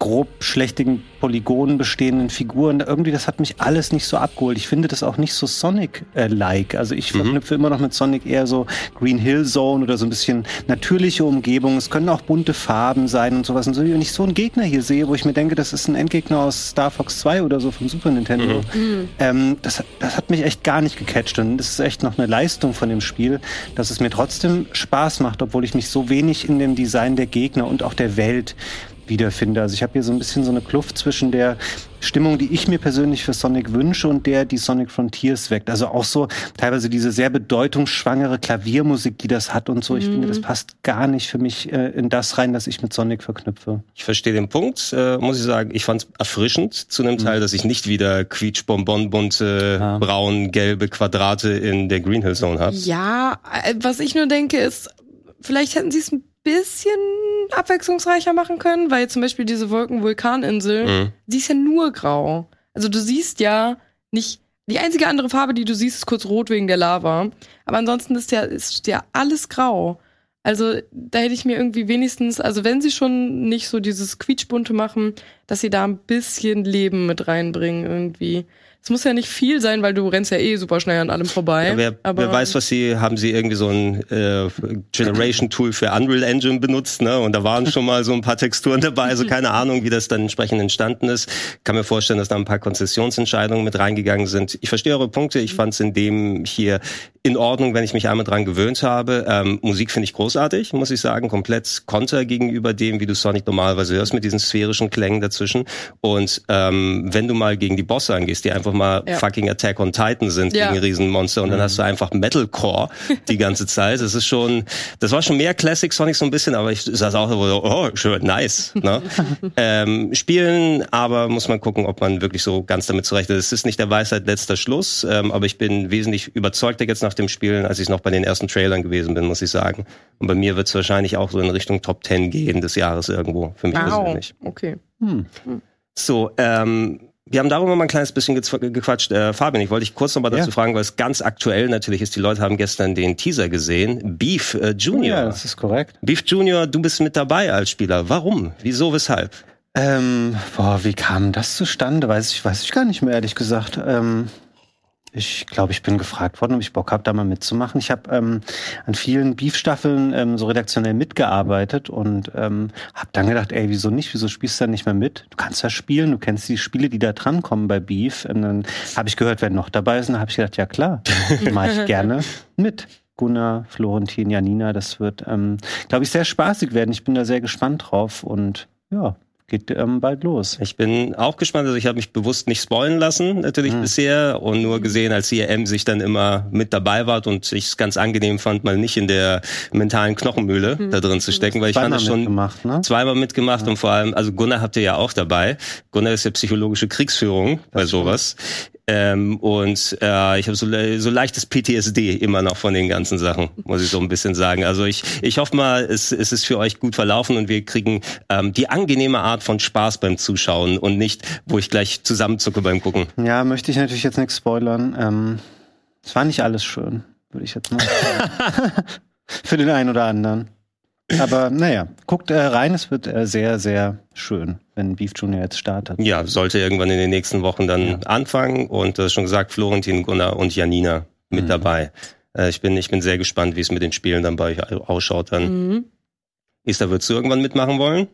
grob schlechtigen Polygonen bestehenden Figuren. Irgendwie, das hat mich alles nicht so abgeholt. Ich finde das auch nicht so Sonic-like. Also ich mhm. verknüpfe immer noch mit Sonic eher so Green Hill Zone oder so ein bisschen natürliche Umgebung. Es können auch bunte Farben sein und sowas. Und so, wenn ich so einen Gegner hier sehe, wo ich mir denke, das ist ein Endgegner aus Star Fox 2 oder so vom Super Nintendo, mhm. mhm. ähm, das, das hat mich echt gar nicht gecatcht. Und das ist echt noch eine Leistung von dem Spiel, dass es mir trotzdem Spaß macht, obwohl ich mich so wenig in dem Design der Gegner und auch der Welt wiederfinde. Also ich habe hier so ein bisschen so eine Kluft zwischen der Stimmung, die ich mir persönlich für Sonic wünsche und der, die Sonic Frontiers weckt. Also auch so teilweise diese sehr bedeutungsschwangere Klaviermusik, die das hat und so. Ich mhm. finde, das mhm. passt gar nicht für mich äh, in das rein, das ich mit Sonic verknüpfe. Ich verstehe den Punkt, äh, muss ich sagen. Ich fand es erfrischend zu einem mhm. Teil, dass ich nicht wieder quietschbonbonbunte, ja. braun, gelbe Quadrate in der Green Hill Zone habe. Ja, äh, was ich nur denke ist, vielleicht hätten sie es ein bisschen abwechslungsreicher machen können, weil zum Beispiel diese Wolken-Vulkaninsel, mhm. die ist ja nur grau. Also du siehst ja nicht, die einzige andere Farbe, die du siehst, ist kurz rot wegen der Lava. Aber ansonsten ist ja, ist ja alles grau. Also da hätte ich mir irgendwie wenigstens, also wenn sie schon nicht so dieses Quietschbunte machen, dass sie da ein bisschen Leben mit reinbringen irgendwie. Es muss ja nicht viel sein, weil du rennst ja eh super schnell an allem vorbei. Ja, wer, aber wer weiß, was sie, haben sie irgendwie so ein äh, Generation-Tool für Unreal Engine benutzt, ne? Und da waren schon mal so ein paar Texturen dabei, also keine Ahnung, wie das dann entsprechend entstanden ist. Kann mir vorstellen, dass da ein paar Konzessionsentscheidungen mit reingegangen sind. Ich verstehe eure Punkte, ich fand es in dem hier in Ordnung, wenn ich mich einmal dran gewöhnt habe. Ähm, Musik finde ich großartig, muss ich sagen, komplett konter gegenüber dem, wie du Sonic normalerweise hörst, mit diesen sphärischen Klängen dazwischen. Und ähm, wenn du mal gegen die Bosse angehst, die einfach mal ja. fucking Attack on Titan sind ja. gegen Riesenmonster und dann mhm. hast du einfach Metalcore die ganze Zeit. Das ist schon, das war schon mehr Classic Sonic so ein bisschen, aber ich saß auch so, oh, schön, nice. Ne? ähm, spielen, aber muss man gucken, ob man wirklich so ganz damit zurecht ist. Es ist nicht der Weisheit letzter Schluss, ähm, aber ich bin wesentlich überzeugter jetzt nach nach dem Spielen, als ich noch bei den ersten Trailern gewesen bin, muss ich sagen. Und bei mir wird es wahrscheinlich auch so in Richtung Top 10 gehen des Jahres irgendwo, für mich wow. persönlich. Okay. Hm. hm. So, ähm, wir haben darüber mal ein kleines bisschen gequatscht. Äh, Fabian, ich wollte dich kurz noch mal dazu ja. fragen, weil es ganz aktuell natürlich ist. Die Leute haben gestern den Teaser gesehen. Beef äh, Junior. Ja, das ist korrekt. Beef Junior, du bist mit dabei als Spieler. Warum? Wieso? Weshalb? Ähm, boah, wie kam das zustande? Weiß ich, weiß ich gar nicht mehr, ehrlich gesagt. Ähm, ich glaube, ich bin gefragt worden, ob ich Bock habe, da mal mitzumachen. Ich habe ähm, an vielen Beef-Staffeln ähm, so redaktionell mitgearbeitet und ähm, habe dann gedacht, ey, wieso nicht? Wieso spielst du da nicht mehr mit? Du kannst ja spielen, du kennst die Spiele, die da drankommen bei Beef. Und dann habe ich gehört, wer noch dabei ist. Und dann habe ich gedacht, ja klar, mache ich gerne mit. Gunnar, Florentin, Janina, das wird, ähm, glaube ich, sehr spaßig werden. Ich bin da sehr gespannt drauf und ja, geht ähm, bald los. Ich bin auch gespannt. Also ich habe mich bewusst nicht spoilen lassen, natürlich mhm. bisher, und nur gesehen, als IRM sich dann immer mit dabei war und ich es ganz angenehm fand, mal nicht in der mentalen Knochenmühle mhm. da drin zu stecken, weil ich fand das schon mitgemacht, ne? zweimal mitgemacht ja. und vor allem, also Gunnar habt ihr ja auch dabei. Gunnar ist ja psychologische Kriegsführung das bei sowas. Ähm, und äh, ich habe so, so leichtes PTSD immer noch von den ganzen Sachen, muss ich so ein bisschen sagen. Also ich, ich hoffe mal, es, es ist für euch gut verlaufen und wir kriegen ähm, die angenehme Art von Spaß beim Zuschauen und nicht, wo ich gleich zusammenzucke beim Gucken. Ja, möchte ich natürlich jetzt nichts spoilern. Ähm, es war nicht alles schön, würde ich jetzt mal sagen. für den einen oder anderen. Aber naja, guckt äh, rein, es wird äh, sehr, sehr schön, wenn Beef Junior jetzt startet. Ja, sollte irgendwann in den nächsten Wochen dann ja. anfangen und du hast schon gesagt, Florentin, Gunnar und Janina mit mhm. dabei. Äh, ich, bin, ich bin sehr gespannt, wie es mit den Spielen dann bei euch ausschaut dann. Mhm. Ista, würdest du irgendwann mitmachen wollen?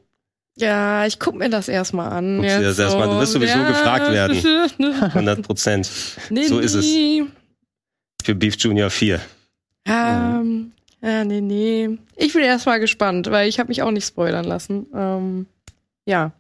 Ja, ich guck mir das erstmal an. Guckst das erstmal. Du wirst sowieso ja. gefragt werden. 100 Prozent. Nee, so ist es. Für Beef Junior 4. Ähm, ja, nee, nee. Ich bin erstmal gespannt, weil ich habe mich auch nicht spoilern lassen. Ähm, ja.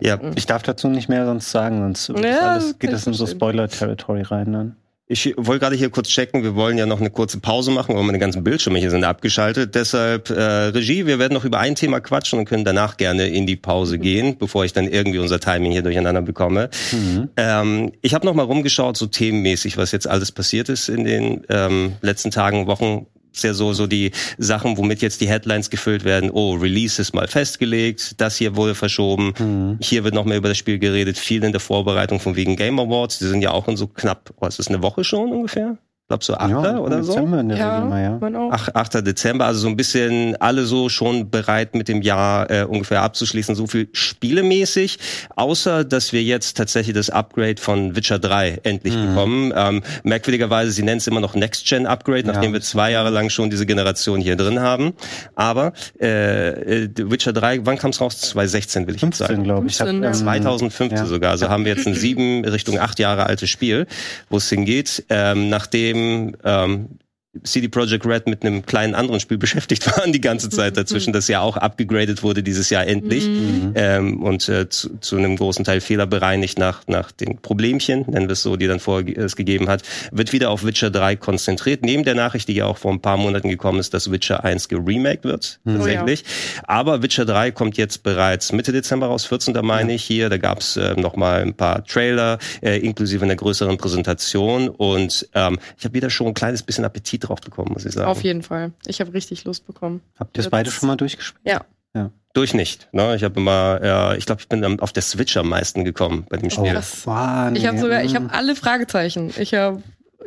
Ja, ich darf dazu nicht mehr sonst sagen, sonst ja, alles, geht das in so Spoiler-Territory rein dann. Ich wollte gerade hier kurz checken, wir wollen ja noch eine kurze Pause machen, weil meine ganzen Bildschirme hier sind abgeschaltet. Deshalb, äh, Regie, wir werden noch über ein Thema quatschen und können danach gerne in die Pause mhm. gehen, bevor ich dann irgendwie unser Timing hier durcheinander bekomme. Mhm. Ähm, ich habe noch mal rumgeschaut, so themenmäßig, was jetzt alles passiert ist in den ähm, letzten Tagen, Wochen ist ja so, so die Sachen, womit jetzt die Headlines gefüllt werden. Oh, Release ist mal festgelegt, das hier wurde verschoben. Mhm. Hier wird noch mehr über das Spiel geredet, viel in der Vorbereitung von wegen Game Awards. Die sind ja auch in so knapp, was ist eine Woche schon ungefähr? Glaube so 8. Ja, oder so. Dezember in der ja, Regel mal, ja. Ach, 8. Dezember, also so ein bisschen alle so schon bereit mit dem Jahr äh, ungefähr abzuschließen, so viel spielemäßig, außer dass wir jetzt tatsächlich das Upgrade von Witcher 3 endlich mhm. bekommen. Ähm, merkwürdigerweise, sie nennen es immer noch Next-Gen Upgrade, ja. nachdem wir zwei Jahre lang schon diese Generation hier drin haben. Aber äh, äh Witcher 3, wann kam es raus? 2016 will ich 15, sagen. glaube ich. 15, hab, ähm, 2015 ja. sogar. Also haben wir jetzt ein sieben Richtung acht Jahre altes Spiel, wo es hingeht, ähm, nachdem nachdem ähm, CD Projekt Red mit einem kleinen anderen Spiel beschäftigt waren die ganze Zeit dazwischen, das ja auch abgegradet wurde dieses Jahr endlich mhm. ähm, und äh, zu, zu einem großen Teil fehlerbereinigt nach, nach den Problemchen, nennen wir es so, die dann vorher es gegeben hat, wird wieder auf Witcher 3 konzentriert. Neben der Nachricht, die ja auch vor ein paar Monaten gekommen ist, dass Witcher 1 geremaked wird, mhm. tatsächlich. Oh, ja. Aber Witcher 3 kommt jetzt bereits Mitte Dezember raus, 14. meine ich hier. Da gab es äh, noch mal ein paar Trailer, äh, inklusive einer größeren Präsentation und ähm, ich habe wieder schon ein kleines bisschen Appetit drauf bekommen, muss ich sagen. Auf jeden Fall. Ich habe richtig Lust bekommen. Habt ihr es beide schon mal durchgespielt? Ja. ja. Durch nicht. Ne? Ich habe immer, ja, ich glaube, ich bin auf der Switch am meisten gekommen bei dem Spiel. Oh, wow, nee. Ich habe sogar, ich habe alle Fragezeichen. Ich habe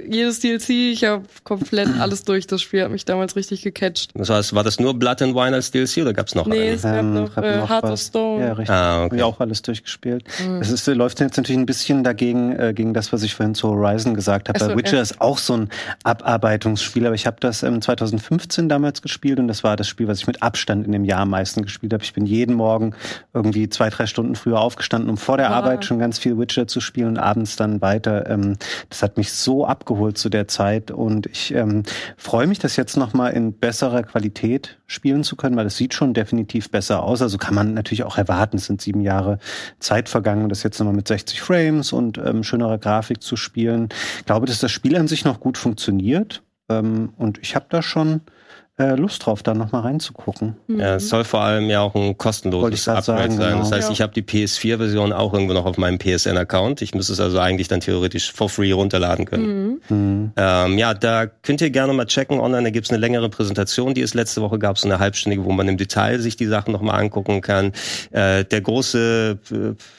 jedes DLC, ich habe komplett alles durch. Das Spiel hat mich damals richtig gecatcht. Das heißt, war das nur Blood and Wine als DLC oder gab's noch Nee, einen? es gab ähm, noch, äh, noch Heart of Stone. Ja, richtig. Ah, okay. Hab ich auch alles durchgespielt. Mhm. Es ist, läuft jetzt natürlich ein bisschen dagegen, äh, gegen das, was ich vorhin zu Horizon gesagt habe. So, Witcher ja. ist auch so ein Abarbeitungsspiel, aber ich habe das ähm, 2015 damals gespielt und das war das Spiel, was ich mit Abstand in dem Jahr am meisten gespielt habe. Ich bin jeden Morgen irgendwie zwei, drei Stunden früher aufgestanden, um vor der ah. Arbeit schon ganz viel Witcher zu spielen und abends dann weiter. Ähm, das hat mich so abgeholt abgeholt zu der Zeit und ich ähm, freue mich, das jetzt nochmal in besserer Qualität spielen zu können, weil es sieht schon definitiv besser aus. Also kann man natürlich auch erwarten, es sind sieben Jahre Zeit vergangen, das jetzt nochmal mit 60 Frames und ähm, schönerer Grafik zu spielen. Ich glaube, dass das Spiel an sich noch gut funktioniert ähm, und ich habe da schon äh, Lust drauf, da nochmal reinzugucken. Ja, es soll vor allem ja auch ein kostenloses Upgrade sagen, sein. Genau. Das heißt, ja. ich habe die PS4-Version auch irgendwo noch auf meinem PSN-Account. Ich müsste es also eigentlich dann theoretisch for free runterladen können. Mhm. Mhm. Ähm, ja, da könnt ihr gerne mal checken online. Da gibt's eine längere Präsentation, die es letzte Woche gab, so eine halbstündige, wo man im Detail sich die Sachen nochmal angucken kann. Äh, der große,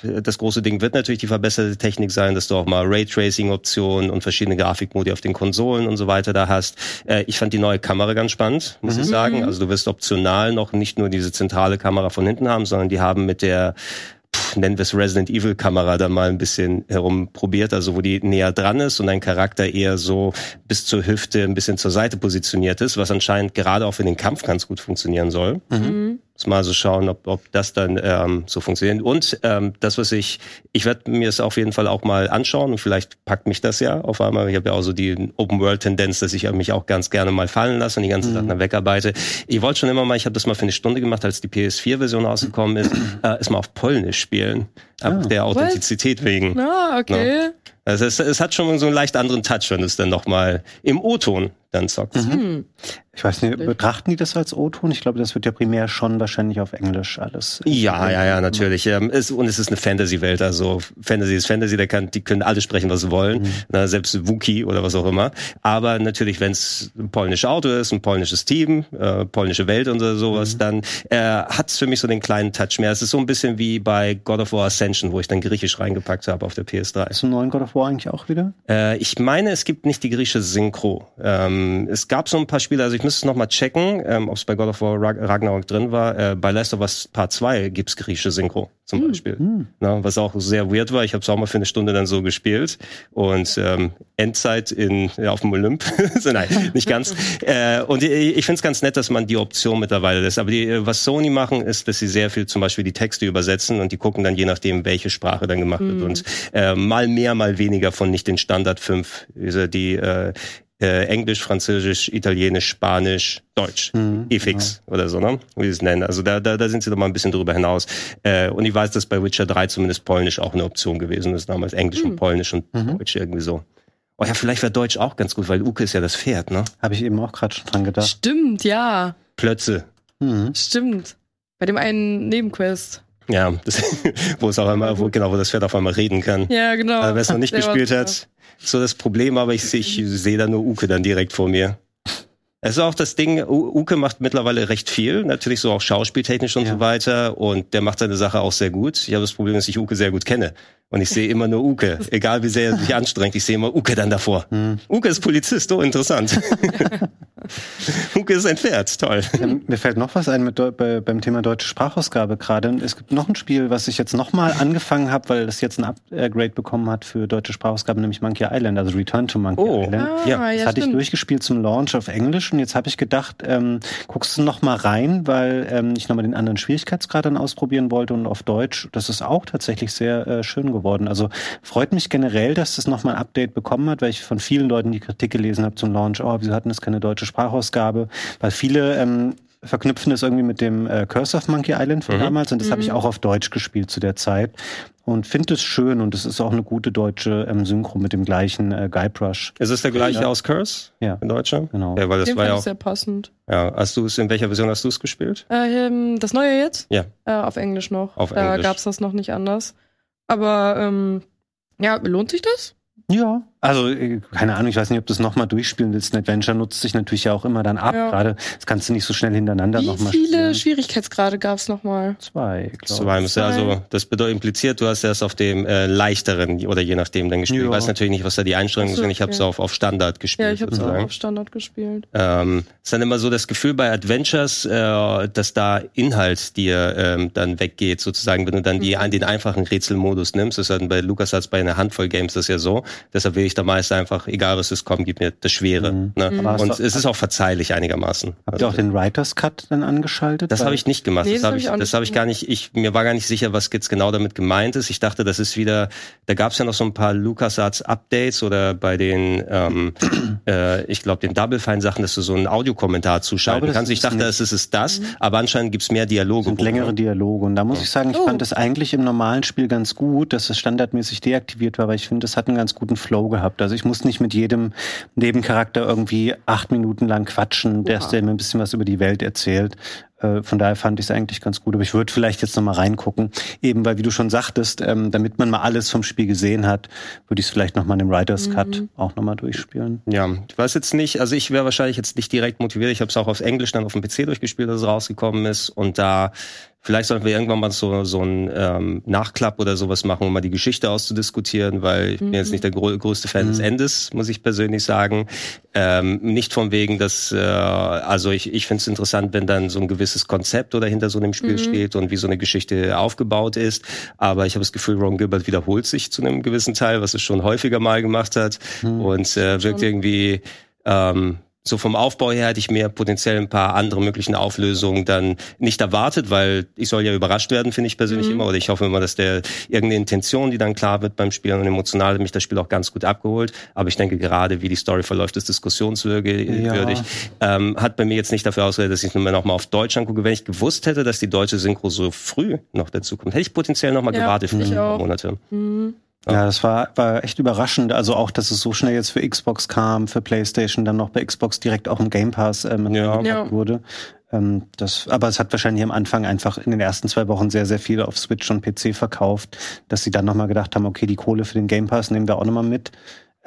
äh, das große Ding wird natürlich die verbesserte Technik sein, dass du auch mal Raytracing-Optionen und verschiedene Grafikmodi auf den Konsolen und so weiter da hast. Äh, ich fand die neue Kamera ganz spannend erweitert, muss mhm. ich sagen. Also du wirst optional noch nicht nur diese zentrale Kamera von hinten haben, sondern die haben mit der pff, nennen wir es Resident Evil Kamera da mal ein bisschen herumprobiert, also wo die näher dran ist und ein Charakter eher so bis zur Hüfte ein bisschen zur Seite positioniert ist, was anscheinend gerade auch für den Kampf ganz gut funktionieren soll. Mhm mal so schauen, ob, ob das dann ähm, so funktioniert. Und ähm, das, was ich, ich werde mir es auf jeden Fall auch mal anschauen und vielleicht packt mich das ja auf einmal. Ich habe ja auch so die Open-World-Tendenz, dass ich mich auch ganz gerne mal fallen lasse und die ganzen mhm. Sachen dann wegarbeite. Ich wollte schon immer mal, ich habe das mal für eine Stunde gemacht, als die PS4-Version rausgekommen ist, äh, ist mal auf Polnisch spielen. Einfach ah. der Authentizität What? wegen. Ah, okay. No? Also es, es hat schon so einen leicht anderen Touch, wenn du es dann nochmal im O-Ton dann zockst. Mhm. Ich weiß nicht, betrachten die das als O-Ton? Ich glaube, das wird ja primär schon wahrscheinlich auf Englisch alles. Ja, ja, ja, natürlich. Ähm, es, und es ist eine Fantasy-Welt, also Fantasy ist Fantasy, da kann, die können alle sprechen, was sie wollen, mhm. na, selbst Wookie oder was auch immer. Aber natürlich, wenn es ein polnisches Auto ist, ein polnisches Team, äh, polnische Welt und sowas, mhm. dann äh, hat es für mich so den kleinen Touch mehr. Es ist so ein bisschen wie bei God of War Ascension, wo ich dann griechisch reingepackt habe auf der PS3. Ist ein neuen God of War eigentlich auch wieder? Äh, ich meine, es gibt nicht die griechische Synchro. Ähm, es gab so ein paar Spiele, also ich müsste es nochmal checken, ähm, ob es bei God of War Ragnarok drin war. Äh, bei Last of Us Part 2 gibt's griechische Synchro zum hm. Beispiel. Mm. Na, was auch sehr weird war. Ich habe es auch mal für eine Stunde dann so gespielt. Und ähm, Endzeit in, ja, auf dem Olymp. so, nein, nicht ganz. äh, und ich, ich finde es ganz nett, dass man die Option mittlerweile lässt. Aber die, was Sony machen, ist, dass sie sehr viel zum Beispiel die Texte übersetzen und die gucken dann je nachdem, welche Sprache dann gemacht mm. wird. Und äh, mal mehr, mal weniger von nicht den Standard 5, die äh, äh, Englisch, Französisch, Italienisch, Spanisch, Deutsch, mhm, EFIX genau. oder so, ne? wie sie es nennen. Also da, da, da sind sie doch mal ein bisschen drüber hinaus. Äh, und ich weiß, dass bei Witcher 3 zumindest Polnisch auch eine Option gewesen ist, damals Englisch mhm. und Polnisch und mhm. Deutsch irgendwie so. Oh ja, vielleicht wäre Deutsch auch ganz gut, weil Uke ist ja das Pferd, ne? Habe ich eben auch gerade schon dran gedacht. Stimmt, ja. Plötze. Mhm. Stimmt. Bei dem einen Nebenquest. Ja, das, wo es auch einmal, wo, genau, wo das Pferd auf einmal reden kann. Ja, genau. Wer es noch nicht gespielt hat, so das Problem, aber ich, ich sehe da nur Uke dann direkt vor mir. Es ist auch das Ding, Uke macht mittlerweile recht viel, natürlich so auch schauspieltechnisch und ja. so weiter. Und der macht seine Sache auch sehr gut. Ich habe das Problem, dass ich Uke sehr gut kenne. Und ich sehe immer nur Uke. Egal wie sehr er sich anstrengt, ich sehe immer Uke dann davor. Hm. Uke ist Polizist, oh interessant. Uke ist ein Pferd, toll. Ja, mir fällt noch was ein mit bei, beim Thema deutsche Sprachausgabe gerade. Es gibt noch ein Spiel, was ich jetzt nochmal angefangen habe, weil das jetzt ein Upgrade bekommen hat für deutsche Sprachausgabe, nämlich Monkey Island, also Return to Monkey oh. Island. Ah, ja, das hatte stimmt. ich durchgespielt zum Launch auf Englisch und jetzt habe ich gedacht, ähm, guckst du nochmal rein, weil ähm, ich nochmal den anderen Schwierigkeitsgrad dann ausprobieren wollte und auf Deutsch. Das ist auch tatsächlich sehr äh, schön geworden geworden. Also freut mich generell, dass das nochmal ein Update bekommen hat, weil ich von vielen Leuten die Kritik gelesen habe zum Launch, oh, wieso hatten es keine deutsche Sprachausgabe? Weil viele ähm, verknüpfen das irgendwie mit dem äh, Curse of Monkey Island von mhm. damals und das mhm. habe ich auch auf Deutsch gespielt zu der Zeit und finde es schön und es ist auch eine gute deutsche ähm, Synchro mit dem gleichen äh, Guybrush. Ist es der gleiche ja. aus Curse? Ja. In Deutscher? Genau. Ja, weil das war ja auch sehr passend. Ja, hast du es in welcher Version hast du es gespielt? Äh, ähm, das neue jetzt? Ja. Äh, auf Englisch noch. Auf da Englisch. gab es das noch nicht anders. Aber ähm, ja, lohnt sich das? Ja, also äh, keine Ahnung, ich weiß nicht, ob du es nochmal durchspielen willst. Ein Adventure nutzt sich natürlich ja auch immer dann ab. Ja. Gerade das kannst du nicht so schnell hintereinander nochmal spielen. Wie viele Schwierigkeitsgrade gab es nochmal? Zwei, glaube Zwei. Zwei. Also das bedeutet impliziert, du hast erst auf dem äh, leichteren oder je nachdem dann gespielt. Ja. Ich weiß natürlich nicht, was da die Einstellungen so, sind. Ich habe es auf, auf Standard gespielt. Ja, ich habe es auch auf Standard gespielt. Ähm, ist dann immer so das Gefühl bei Adventures, äh, dass da Inhalt dir ähm, dann weggeht, sozusagen, wenn du dann die, mhm. den einfachen Rätselmodus nimmst. Das ist dann bei LucasArts bei einer Handvoll Games das ja so. Deshalb will ich da meist einfach, egal was es kommt, gib mir das Schwere. Mhm. Ne? Mhm. Und es ist auch verzeihlich einigermaßen. Habt also, ihr auch den Writers Cut dann angeschaltet? Das habe ich nicht gemacht. Nee, das, das habe ich, das habe ich gar nicht. Ich mir war gar nicht sicher, was jetzt genau damit gemeint ist. Ich dachte, das ist wieder. Da gab es ja noch so ein paar LucasArts Updates oder bei den, ähm, äh, ich glaube, den Double Fine Sachen, dass du so einen Audiokommentar zuschalten ich kannst. Ich dachte, das ist es das, mhm. aber anscheinend gibt's mehr Dialoge. Sind längere Dialoge. Und da muss ich sagen, ich oh. fand das eigentlich im normalen Spiel ganz gut, dass es standardmäßig deaktiviert war, weil ich finde, das hat einen ganz guten Flow gehabt. Also ich muss nicht mit jedem Nebencharakter irgendwie acht Minuten lang quatschen, der, der mir ein bisschen was über die Welt erzählt. Äh, von daher fand ich es eigentlich ganz gut. Aber ich würde vielleicht jetzt nochmal reingucken. Eben, weil, wie du schon sagtest, ähm, damit man mal alles vom Spiel gesehen hat, würde ich es vielleicht nochmal im Writers Cut mhm. auch nochmal durchspielen. Ja, ich weiß jetzt nicht, also ich wäre wahrscheinlich jetzt nicht direkt motiviert. Ich habe es auch auf Englisch dann auf dem PC durchgespielt, als es rausgekommen ist. Und da Vielleicht sollten wir irgendwann mal so, so ein ähm, Nachklapp oder sowas machen, um mal die Geschichte auszudiskutieren, weil ich mhm. bin jetzt nicht der grö größte Fan mhm. des Endes, muss ich persönlich sagen. Ähm, nicht von wegen, dass, äh, also ich, ich finde es interessant, wenn dann so ein gewisses Konzept oder hinter so einem Spiel mhm. steht und wie so eine Geschichte aufgebaut ist. Aber ich habe das Gefühl, Ron Gilbert wiederholt sich zu einem gewissen Teil, was es schon häufiger mal gemacht hat mhm. und äh, wirkt irgendwie ähm, so vom Aufbau her hätte ich mir potenziell ein paar andere möglichen Auflösungen dann nicht erwartet, weil ich soll ja überrascht werden, finde ich persönlich mhm. immer. Oder ich hoffe immer, dass der irgendeine Intention, die dann klar wird beim Spielen und emotional hat mich das Spiel auch ganz gut abgeholt. Aber ich denke gerade, wie die Story verläuft, ist diskussionswürdig. Ja. Ähm, hat bei mir jetzt nicht dafür ausgereicht, dass ich nur noch mal auf Deutsch angucke. Wenn ich gewusst hätte, dass die deutsche Synchro so früh noch dazu kommt, hätte ich potenziell noch mal ja, gewartet für ein paar Monate. Mhm. Ja, das war, war echt überraschend. Also auch, dass es so schnell jetzt für Xbox kam, für PlayStation, dann noch bei Xbox direkt auch im Game Pass ähm, ja. ja. wurde. Ähm, das, aber es hat wahrscheinlich am Anfang einfach in den ersten zwei Wochen sehr, sehr viel auf Switch und PC verkauft, dass sie dann nochmal gedacht haben, okay, die Kohle für den Game Pass nehmen wir auch nochmal mit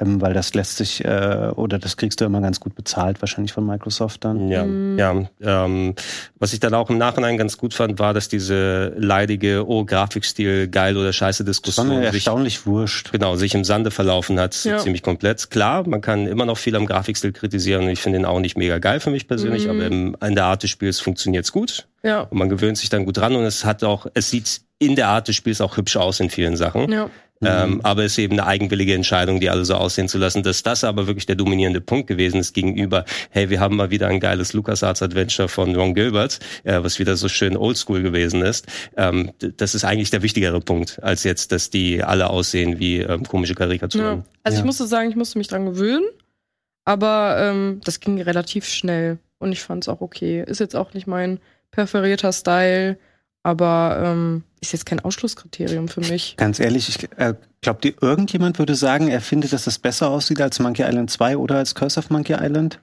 ähm, weil das lässt sich äh, oder das kriegst du immer ganz gut bezahlt, wahrscheinlich von Microsoft dann. Ja, mhm. ja. Ähm, was ich dann auch im Nachhinein ganz gut fand, war, dass diese leidige, oh, Grafikstil geil oder scheiße Diskussion das war mir sich, erstaunlich wurscht. Genau, sich im Sande verlaufen hat, ja. ziemlich komplett. Klar, man kann immer noch viel am Grafikstil kritisieren und ich finde ihn auch nicht mega geil für mich persönlich, mhm. aber im, in der Art des Spiels funktioniert's gut. Ja. Und man gewöhnt sich dann gut dran und es hat auch, es sieht in der Art des Spiels auch hübsch aus in vielen Sachen. Ja. Ähm, mhm. aber es ist eben eine eigenwillige Entscheidung, die alle so aussehen zu lassen, dass das aber wirklich der dominierende Punkt gewesen ist gegenüber, hey, wir haben mal wieder ein geiles LucasArts Adventure von Ron Gilbert, äh, was wieder so schön oldschool gewesen ist. Ähm, das ist eigentlich der wichtigere Punkt, als jetzt, dass die alle aussehen wie ähm, komische Karikaturen. Ja. Also ja. ich musste sagen, ich musste mich dran gewöhnen, aber ähm, das ging relativ schnell und ich fand es auch okay. Ist jetzt auch nicht mein präferierter Style. Aber ähm, ist jetzt kein Ausschlusskriterium für mich. Ganz ehrlich, ich äh, glaubt ihr, irgendjemand würde sagen, er findet, dass das besser aussieht als Monkey Island 2 oder als Curse of Monkey Island?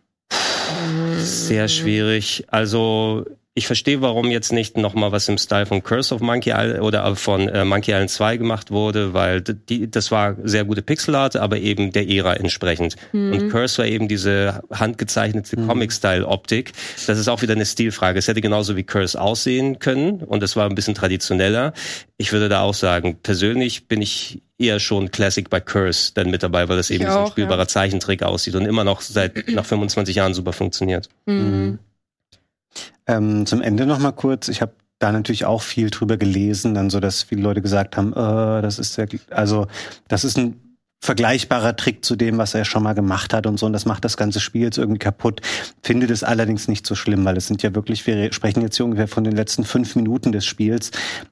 Sehr schwierig. Also ich verstehe, warum jetzt nicht nochmal was im Style von Curse of Monkey Island oder von äh, Monkey Island 2 gemacht wurde, weil die, das war sehr gute Pixelart, aber eben der Ära entsprechend. Mhm. Und Curse war eben diese handgezeichnete mhm. Comic-Style-Optik. Das ist auch wieder eine Stilfrage. Es hätte genauso wie Curse aussehen können und das war ein bisschen traditioneller. Ich würde da auch sagen, persönlich bin ich eher schon Classic bei Curse dann mit dabei, weil das eben ich so ein spielbarer ja. Zeichentrick aussieht und immer noch seit nach 25 Jahren super funktioniert. Mhm. Ähm, zum Ende noch mal kurz. Ich habe da natürlich auch viel drüber gelesen, dann so, dass viele Leute gesagt haben, äh, das ist ja, also das ist ein vergleichbarer Trick zu dem, was er schon mal gemacht hat und so. Und das macht das ganze Spiel jetzt irgendwie kaputt. Finde das allerdings nicht so schlimm, weil es sind ja wirklich, wir sprechen jetzt hier ungefähr von den letzten fünf Minuten des Spiels.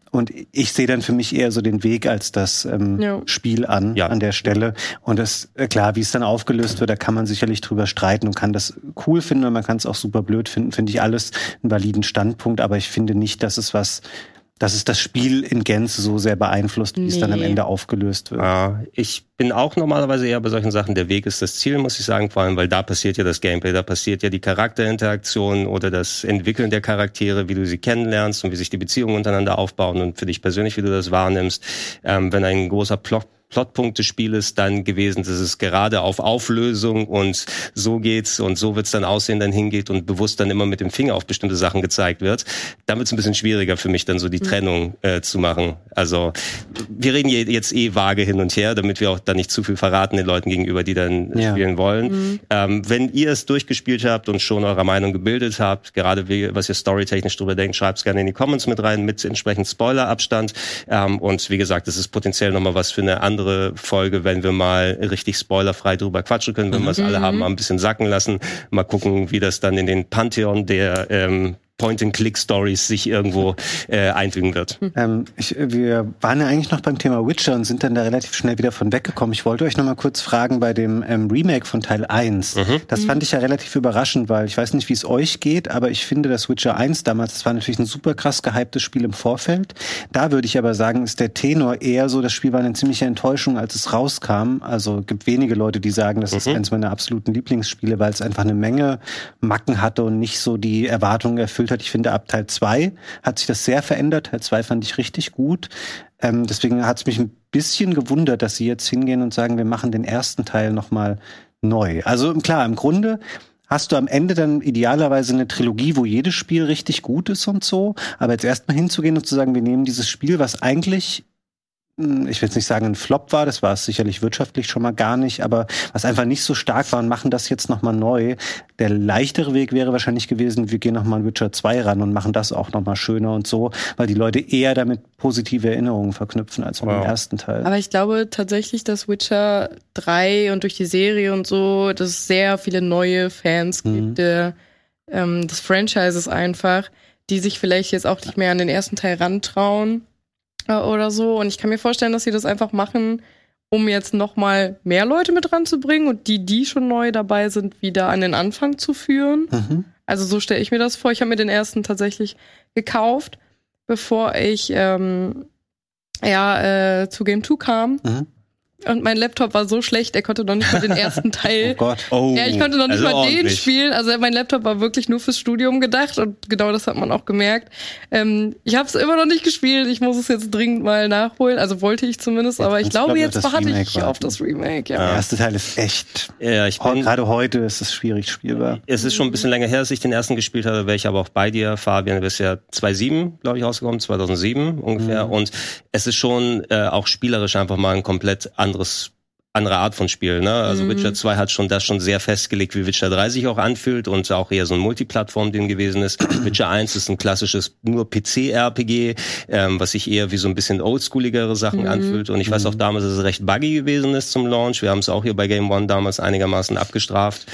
Und ich sehe dann für mich eher so den Weg als das ähm, ja. Spiel an, ja. an der Stelle. Und das, äh, klar, wie es dann aufgelöst wird, da kann man sicherlich drüber streiten und kann das cool finden und man kann es auch super blöd finden. Finde ich alles einen validen Standpunkt, aber ich finde nicht, dass es was dass es das Spiel in Gänze so sehr beeinflusst, wie nee. es dann am Ende aufgelöst wird. Ja, ich bin auch normalerweise eher bei solchen Sachen, der Weg ist das Ziel, muss ich sagen, vor allem, weil da passiert ja das Gameplay, da passiert ja die Charakterinteraktion oder das Entwickeln der Charaktere, wie du sie kennenlernst und wie sich die Beziehungen untereinander aufbauen und für dich persönlich, wie du das wahrnimmst. Ähm, wenn ein großer Plot Plotpunkt des Spieles dann gewesen, dass es gerade auf Auflösung und so geht's und so wird's dann aussehen, dann hingeht und bewusst dann immer mit dem Finger auf bestimmte Sachen gezeigt wird. Dann wird's ein bisschen schwieriger für mich, dann so die mhm. Trennung äh, zu machen. Also wir reden jetzt eh vage hin und her, damit wir auch dann nicht zu viel verraten den Leuten gegenüber, die dann ja. spielen wollen. Mhm. Ähm, wenn ihr es durchgespielt habt und schon eure Meinung gebildet habt, gerade wie, was ihr storytechnisch drüber denkt, schreibt's gerne in die Comments mit rein, mit entsprechend Spoilerabstand. Ähm, und wie gesagt, es ist potenziell nochmal was für eine andere andere Folge, wenn wir mal richtig spoilerfrei drüber quatschen können, wenn mhm. wir es alle haben, mhm. mal ein bisschen sacken lassen, mal gucken, wie das dann in den Pantheon der ähm, Point-and-Click-Stories sich irgendwo äh, einfügen wird. Hm. Ähm, ich, wir waren ja eigentlich noch beim Thema Witcher und sind dann da relativ schnell wieder von weggekommen. Ich wollte euch noch mal kurz fragen bei dem ähm, Remake von Teil 1. Mhm. Das fand ich ja relativ überraschend, weil ich weiß nicht, wie es euch geht, aber ich finde, das Witcher 1 damals, das war natürlich ein super krass gehyptes Spiel im Vorfeld. Da würde ich aber sagen, ist der Tenor eher so, das Spiel war eine ziemliche Enttäuschung, als es rauskam. Also gibt wenige Leute, die sagen, das mhm. ist eines meiner absoluten Lieblingsspiele, weil es einfach eine Menge Macken hatte und nicht so die Erwartungen erfüllt gespielt hat. Ich finde, ab Teil 2 hat sich das sehr verändert. Teil 2 fand ich richtig gut. Ähm, deswegen hat es mich ein bisschen gewundert, dass sie jetzt hingehen und sagen, wir machen den ersten Teil nochmal neu. Also klar, im Grunde hast du am Ende dann idealerweise eine Trilogie, wo jedes Spiel richtig gut ist und so. Aber jetzt erstmal hinzugehen und zu sagen, wir nehmen dieses Spiel, was eigentlich ich will jetzt nicht sagen, ein Flop war, das war es sicherlich wirtschaftlich schon mal gar nicht, aber was einfach nicht so stark war und machen das jetzt nochmal neu. Der leichtere Weg wäre wahrscheinlich gewesen, wir gehen nochmal an Witcher 2 ran und machen das auch nochmal schöner und so, weil die Leute eher damit positive Erinnerungen verknüpfen als mit wow. dem ersten Teil. Aber ich glaube tatsächlich, dass Witcher 3 und durch die Serie und so, dass es sehr viele neue Fans mhm. gibt der, ähm, des Franchises einfach, die sich vielleicht jetzt auch nicht mehr an den ersten Teil rantrauen oder so. Und ich kann mir vorstellen, dass sie das einfach machen, um jetzt noch mal mehr Leute mit ranzubringen und die, die schon neu dabei sind, wieder an den Anfang zu führen. Mhm. Also so stelle ich mir das vor. Ich habe mir den ersten tatsächlich gekauft, bevor ich ähm, ja äh, zu Game 2 kam. Mhm. Und mein Laptop war so schlecht, er konnte noch nicht mal den ersten Teil. Oh Gott. Oh, ja, ich konnte noch nicht also mal ordentlich. den spielen. Also mein Laptop war wirklich nur fürs Studium gedacht und genau das hat man auch gemerkt. Ähm, ich habe es immer noch nicht gespielt. Ich muss es jetzt dringend mal nachholen. Also wollte ich zumindest, aber ich glaube, jetzt warte ich war. auf das Remake. Ja. Der erste Teil ist echt. Ja, ich bin, gerade heute ist es schwierig spielbar. Es ist schon ein bisschen länger her, dass ich den ersten gespielt habe. Wäre ich aber auch bei dir, Fabian. Du bist ja 2007, glaube ich, rausgekommen, 2007 ungefähr. Mhm. Und es ist schon äh, auch spielerisch einfach mal ein komplett anderes andere Art von Spiel. Ne? Also mhm. Witcher 2 hat schon das schon sehr festgelegt, wie Witcher 3 sich auch anfühlt und auch eher so ein Multiplattform-Ding gewesen ist. Witcher 1 ist ein klassisches nur PC-RPG, ähm, was sich eher wie so ein bisschen oldschooligere Sachen mhm. anfühlt. Und ich weiß auch mhm. damals, dass es recht buggy gewesen ist zum Launch. Wir haben es auch hier bei Game One damals einigermaßen abgestraft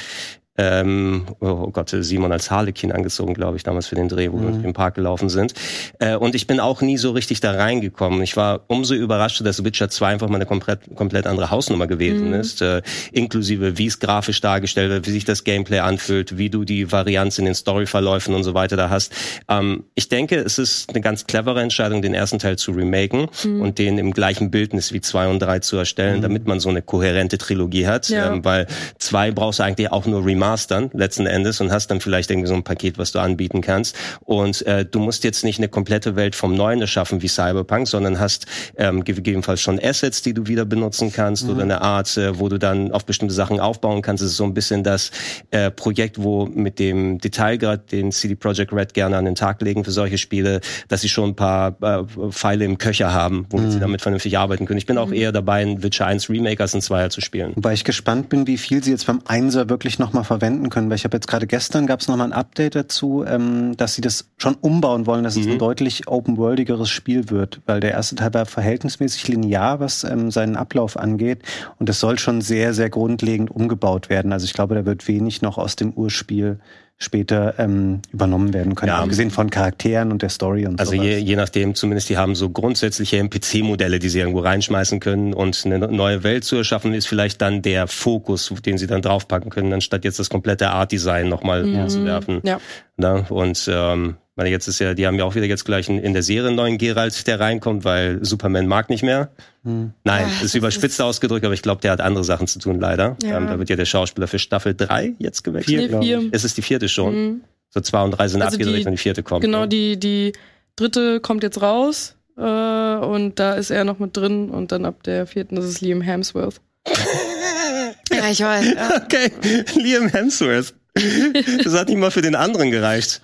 ähm, oh Gott, Simon als Harlekin angezogen, glaube ich, damals für den Dreh, wo mhm. wir den Park gelaufen sind. Äh, und ich bin auch nie so richtig da reingekommen. Ich war umso überrascht, dass Witcher 2 einfach mal eine komplett, komplett andere Hausnummer gewesen mhm. ist, äh, inklusive wie es grafisch dargestellt wird, wie sich das Gameplay anfühlt, wie du die Varianz in den Storyverläufen und so weiter da hast. Ähm, ich denke, es ist eine ganz clevere Entscheidung, den ersten Teil zu remaken mhm. und den im gleichen Bildnis wie 2 und 3 zu erstellen, mhm. damit man so eine kohärente Trilogie hat, ja. ähm, weil 2 brauchst du eigentlich auch nur Remaken remastern letzten Endes und hast dann vielleicht irgendwie so ein Paket, was du anbieten kannst. Und äh, du musst jetzt nicht eine komplette Welt vom Neuen erschaffen wie Cyberpunk, sondern hast ähm, gegebenenfalls schon Assets, die du wieder benutzen kannst mhm. oder eine Art, äh, wo du dann auf bestimmte Sachen aufbauen kannst. Es ist so ein bisschen das äh, Projekt, wo mit dem Detailgrad, den CD Projekt Red gerne an den Tag legen für solche Spiele, dass sie schon ein paar äh, Pfeile im Köcher haben, womit mhm. sie damit vernünftig arbeiten können. Ich bin auch mhm. eher dabei, ein Witcher 1 Remake als ein Zweier zu spielen. Wobei ich gespannt bin, wie viel sie jetzt beim Einser wirklich nochmal verwenden können, weil ich habe jetzt gerade gestern gab es nochmal ein Update dazu, ähm, dass sie das schon umbauen wollen, dass mhm. es ein mhm. deutlich open-worldigeres Spiel wird, weil der erste Teil war verhältnismäßig linear, was ähm, seinen Ablauf angeht und es soll schon sehr, sehr grundlegend umgebaut werden. Also ich glaube, da wird wenig noch aus dem Urspiel später ähm, übernommen werden können. Ja. Abgesehen von Charakteren und der Story und Also je, je nachdem, zumindest die haben so grundsätzliche NPC-Modelle, die sie irgendwo reinschmeißen können und eine neue Welt zu erschaffen, ist vielleicht dann der Fokus, den sie dann draufpacken können, anstatt jetzt das komplette Art-Design nochmal mhm. umzuwerfen. Ja. Na, und ähm, meine, jetzt ist ja, die haben ja auch wieder jetzt gleich in der Serie einen neuen Geralt, der reinkommt, weil Superman mag nicht mehr. Hm. Nein, Ach, ist überspitzt ist ausgedrückt, aber ich glaube, der hat andere Sachen zu tun, leider. Ja. Ähm, da wird ja der Schauspieler für Staffel 3 jetzt gewechselt. Vier, vier. Es ist die vierte schon. Mhm. So zwei und drei sind also abgedreht und die vierte kommt. Genau, ne? die, die dritte kommt jetzt raus äh, und da ist er noch mit drin und dann ab der vierten ist es Liam Hemsworth. ja, ich weiß. Ja. Okay, Liam Hemsworth. Das hat nicht mal für den anderen gereicht.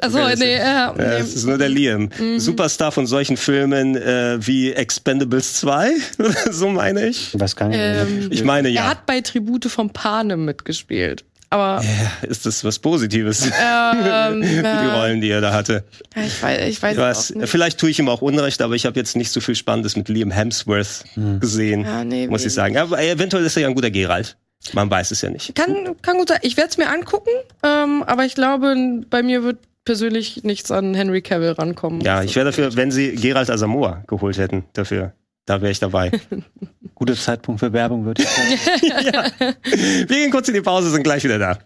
Also okay, nee, ja, nee. Das ist nur der Liam. Mhm. Superstar von solchen Filmen äh, wie Expendables 2, so meine ich. Ich weiß gar nicht. Ähm, ich meine ja. Er hat bei Tribute vom Panem mitgespielt. Aber ja, ist das was Positives? Ähm, die Rollen, die er da hatte. Ich weiß, ich weiß, ich weiß Vielleicht tue ich ihm auch Unrecht, aber ich habe jetzt nicht so viel Spannendes mit Liam Hemsworth hm. gesehen, ja, nee, muss ich sagen. Aber eventuell ist er ja ein guter Geralt. Man weiß es ja nicht. Kann, kann gut sein. Ich werde es mir angucken, ähm, aber ich glaube, bei mir wird persönlich nichts an Henry Cavill rankommen. Ja, ich wäre dafür, wenn sie Gerald Asamoah geholt hätten, dafür. Da wäre ich dabei. Guter Zeitpunkt für Werbung, würde ich sagen. ja. Wir gehen kurz in die Pause, sind gleich wieder da.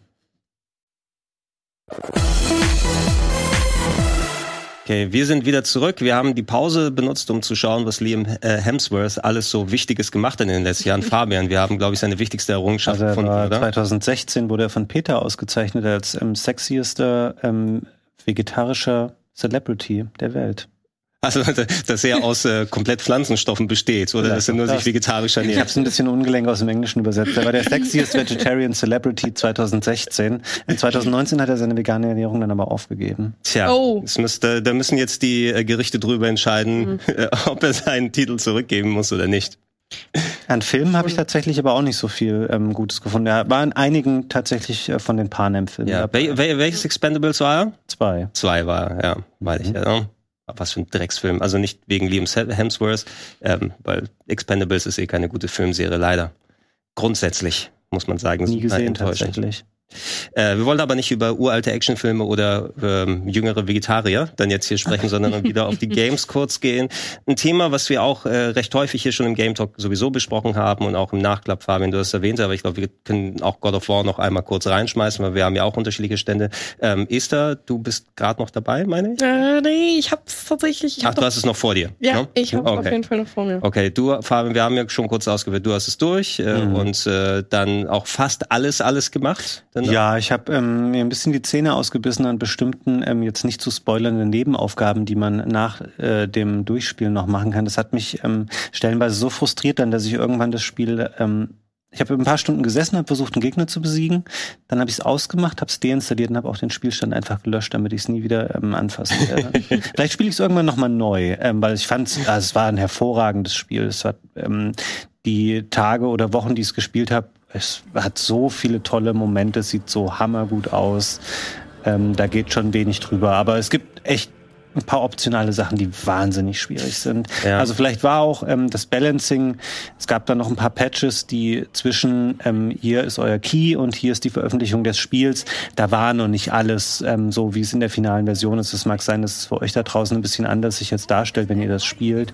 Okay, wir sind wieder zurück. Wir haben die Pause benutzt, um zu schauen, was Liam äh, Hemsworth alles so Wichtiges gemacht hat in den letzten Jahren. Fabian, wir haben, glaube ich, seine wichtigste Errungenschaft also gefunden, oder? 2016 wurde er von Peter ausgezeichnet als ähm, sexiester ähm, vegetarischer Celebrity der Welt. Also, dass er aus äh, komplett Pflanzenstoffen besteht oder dass er nur sich vegetarisch ernährt. Ich habe es ein bisschen ungelenk aus dem Englischen übersetzt. Er war der sexiest Vegetarian Celebrity 2016. In 2019 hat er seine vegane Ernährung dann aber aufgegeben. Tja, oh. müsste, da müssen jetzt die äh, Gerichte drüber entscheiden, mhm. äh, ob er seinen Titel zurückgeben muss oder nicht. An Filmen habe ich tatsächlich aber auch nicht so viel ähm, Gutes gefunden. Er war in einigen tatsächlich äh, von den Panem-Filmen. Ja, wel welches Expendables war er? Zwei. Zwei war er, ja, weiß ich. Ja was für ein Drecksfilm. Also nicht wegen Liam Hemsworth, ähm, weil Expendables ist eh keine gute Filmserie, leider. Grundsätzlich, muss man sagen. Nie gesehen, tatsächlich. Äh, wir wollen aber nicht über uralte Actionfilme oder ähm, jüngere Vegetarier dann jetzt hier sprechen, sondern wieder auf die Games kurz gehen. Ein Thema, was wir auch äh, recht häufig hier schon im Game Talk sowieso besprochen haben und auch im Nachklapp, Fabian, du hast erwähnt, aber ich glaube, wir können auch God of War noch einmal kurz reinschmeißen, weil wir haben ja auch unterschiedliche Stände. Ähm, Esther, du bist gerade noch dabei, meine ich? Äh, nee, ich hab's tatsächlich. Ich hab Ach, du hast es noch vor dir? Ja, no? ich habe okay. auf jeden Fall noch vor mir. Okay, du, Fabian, wir haben ja schon kurz ausgewählt, du hast es durch äh, mhm. und äh, dann auch fast alles, alles gemacht. Dann ja, ich habe ähm, mir ein bisschen die Zähne ausgebissen an bestimmten, ähm, jetzt nicht zu spoilernden Nebenaufgaben, die man nach äh, dem Durchspielen noch machen kann. Das hat mich ähm, stellenweise so frustriert dann, dass ich irgendwann das Spiel ähm, ich habe ein paar Stunden gesessen, habe versucht, einen Gegner zu besiegen. Dann habe ich es ausgemacht, habe es deinstalliert und habe auch den Spielstand einfach gelöscht, damit ich es nie wieder ähm, anfassen werde. Vielleicht spiele ich es irgendwann nochmal neu, ähm, weil ich fand, also es war ein hervorragendes Spiel. Es hat ähm, die Tage oder Wochen, die ich es gespielt habe, es hat so viele tolle Momente, sieht so hammergut aus. Ähm, da geht schon wenig drüber. Aber es gibt echt ein paar optionale Sachen, die wahnsinnig schwierig sind. Ja. Also vielleicht war auch ähm, das Balancing, es gab da noch ein paar Patches, die zwischen ähm, hier ist euer Key und hier ist die Veröffentlichung des Spiels, da war noch nicht alles ähm, so, wie es in der finalen Version ist. Es mag sein, dass es für euch da draußen ein bisschen anders sich jetzt darstellt, wenn ihr das spielt.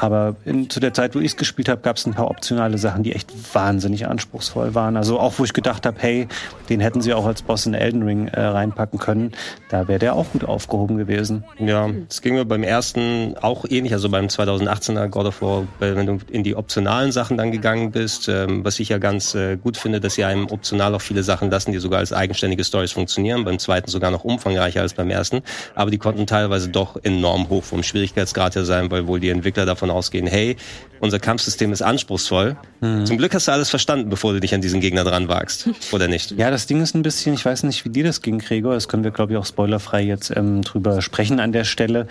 Aber in, zu der Zeit, wo ich es gespielt habe, gab es ein paar optionale Sachen, die echt wahnsinnig anspruchsvoll waren. Also auch, wo ich gedacht habe, hey, den hätten sie auch als Boss in Elden Ring äh, reinpacken können. Da wäre der auch gut aufgehoben gewesen. Ja, das ging mir beim ersten auch ähnlich. Also beim 2018er God of War, wenn du in die optionalen Sachen dann gegangen bist, ähm, was ich ja ganz äh, gut finde, dass sie einem optional auch viele Sachen lassen, die sogar als eigenständige Stories funktionieren. Beim zweiten sogar noch umfangreicher als beim ersten. Aber die konnten teilweise doch enorm hoch vom Schwierigkeitsgrad her sein, weil wohl die Entwickler davon davon ausgehen, hey, unser Kampfsystem ist anspruchsvoll. Mhm. Zum Glück hast du alles verstanden, bevor du dich an diesen Gegner dran wagst, oder nicht? Ja, das Ding ist ein bisschen, ich weiß nicht, wie dir das ging, Gregor. Das können wir, glaube ich, auch spoilerfrei jetzt ähm, drüber sprechen an der Stelle.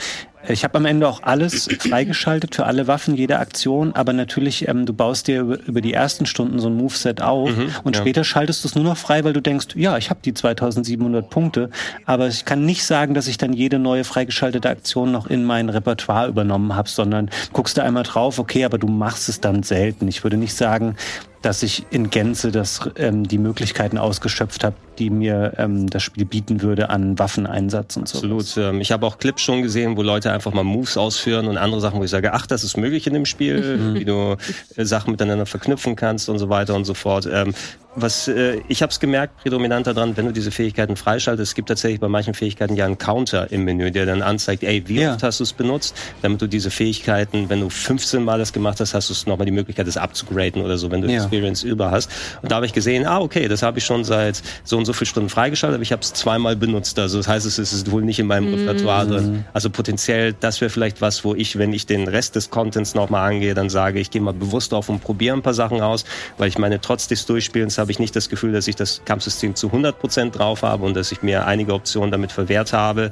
Ich habe am Ende auch alles freigeschaltet für alle Waffen, jede Aktion, aber natürlich, ähm, du baust dir über, über, die ersten Stunden so ein Moveset auf mhm, und ja. später schaltest du es nur noch frei, weil du denkst, ja, ich habe die 2700 Punkte, aber ich kann nicht sagen, dass ich dann jede neue freigeschaltete Aktion noch in mein Repertoire übernommen habe, sondern guckst du einmal drauf, okay, aber du machst es dann selten. Ich würde nicht sagen, dass ich in Gänze das, ähm, die Möglichkeiten ausgeschöpft habe, die mir ähm, das Spiel bieten würde an Waffeneinsatz und so. Absolut. Ähm, ich habe auch Clips schon gesehen, wo Leute einfach mal Moves ausführen und andere Sachen, wo ich sage, ach, das ist möglich in dem Spiel, mhm. wie du äh, Sachen miteinander verknüpfen kannst und so weiter und so fort. Ähm, was äh, ich habe es gemerkt, prädominant daran, wenn du diese Fähigkeiten freischaltest, es gibt tatsächlich bei manchen Fähigkeiten ja einen Counter im Menü, der dann anzeigt, ey, wie ja. oft hast du es benutzt, damit du diese Fähigkeiten, wenn du 15 Mal das gemacht hast, hast du nochmal die Möglichkeit, das abzugraden oder so, wenn du ja. Experience über hast. Und da habe ich gesehen, ah, okay, das habe ich schon seit so und so viel Stunden freigeschaltet, aber ich habe es zweimal benutzt. Also das heißt, es ist wohl nicht in meinem mhm. Repertoire drin. Also potenziell, das wäre vielleicht was, wo ich, wenn ich den Rest des Contents nochmal angehe, dann sage, ich gehe mal bewusst auf und probiere ein paar Sachen aus, weil ich meine, trotz des Durchspielens habe ich nicht das Gefühl, dass ich das Kampfsystem zu 100 Prozent drauf habe und dass ich mir einige Optionen damit verwehrt habe.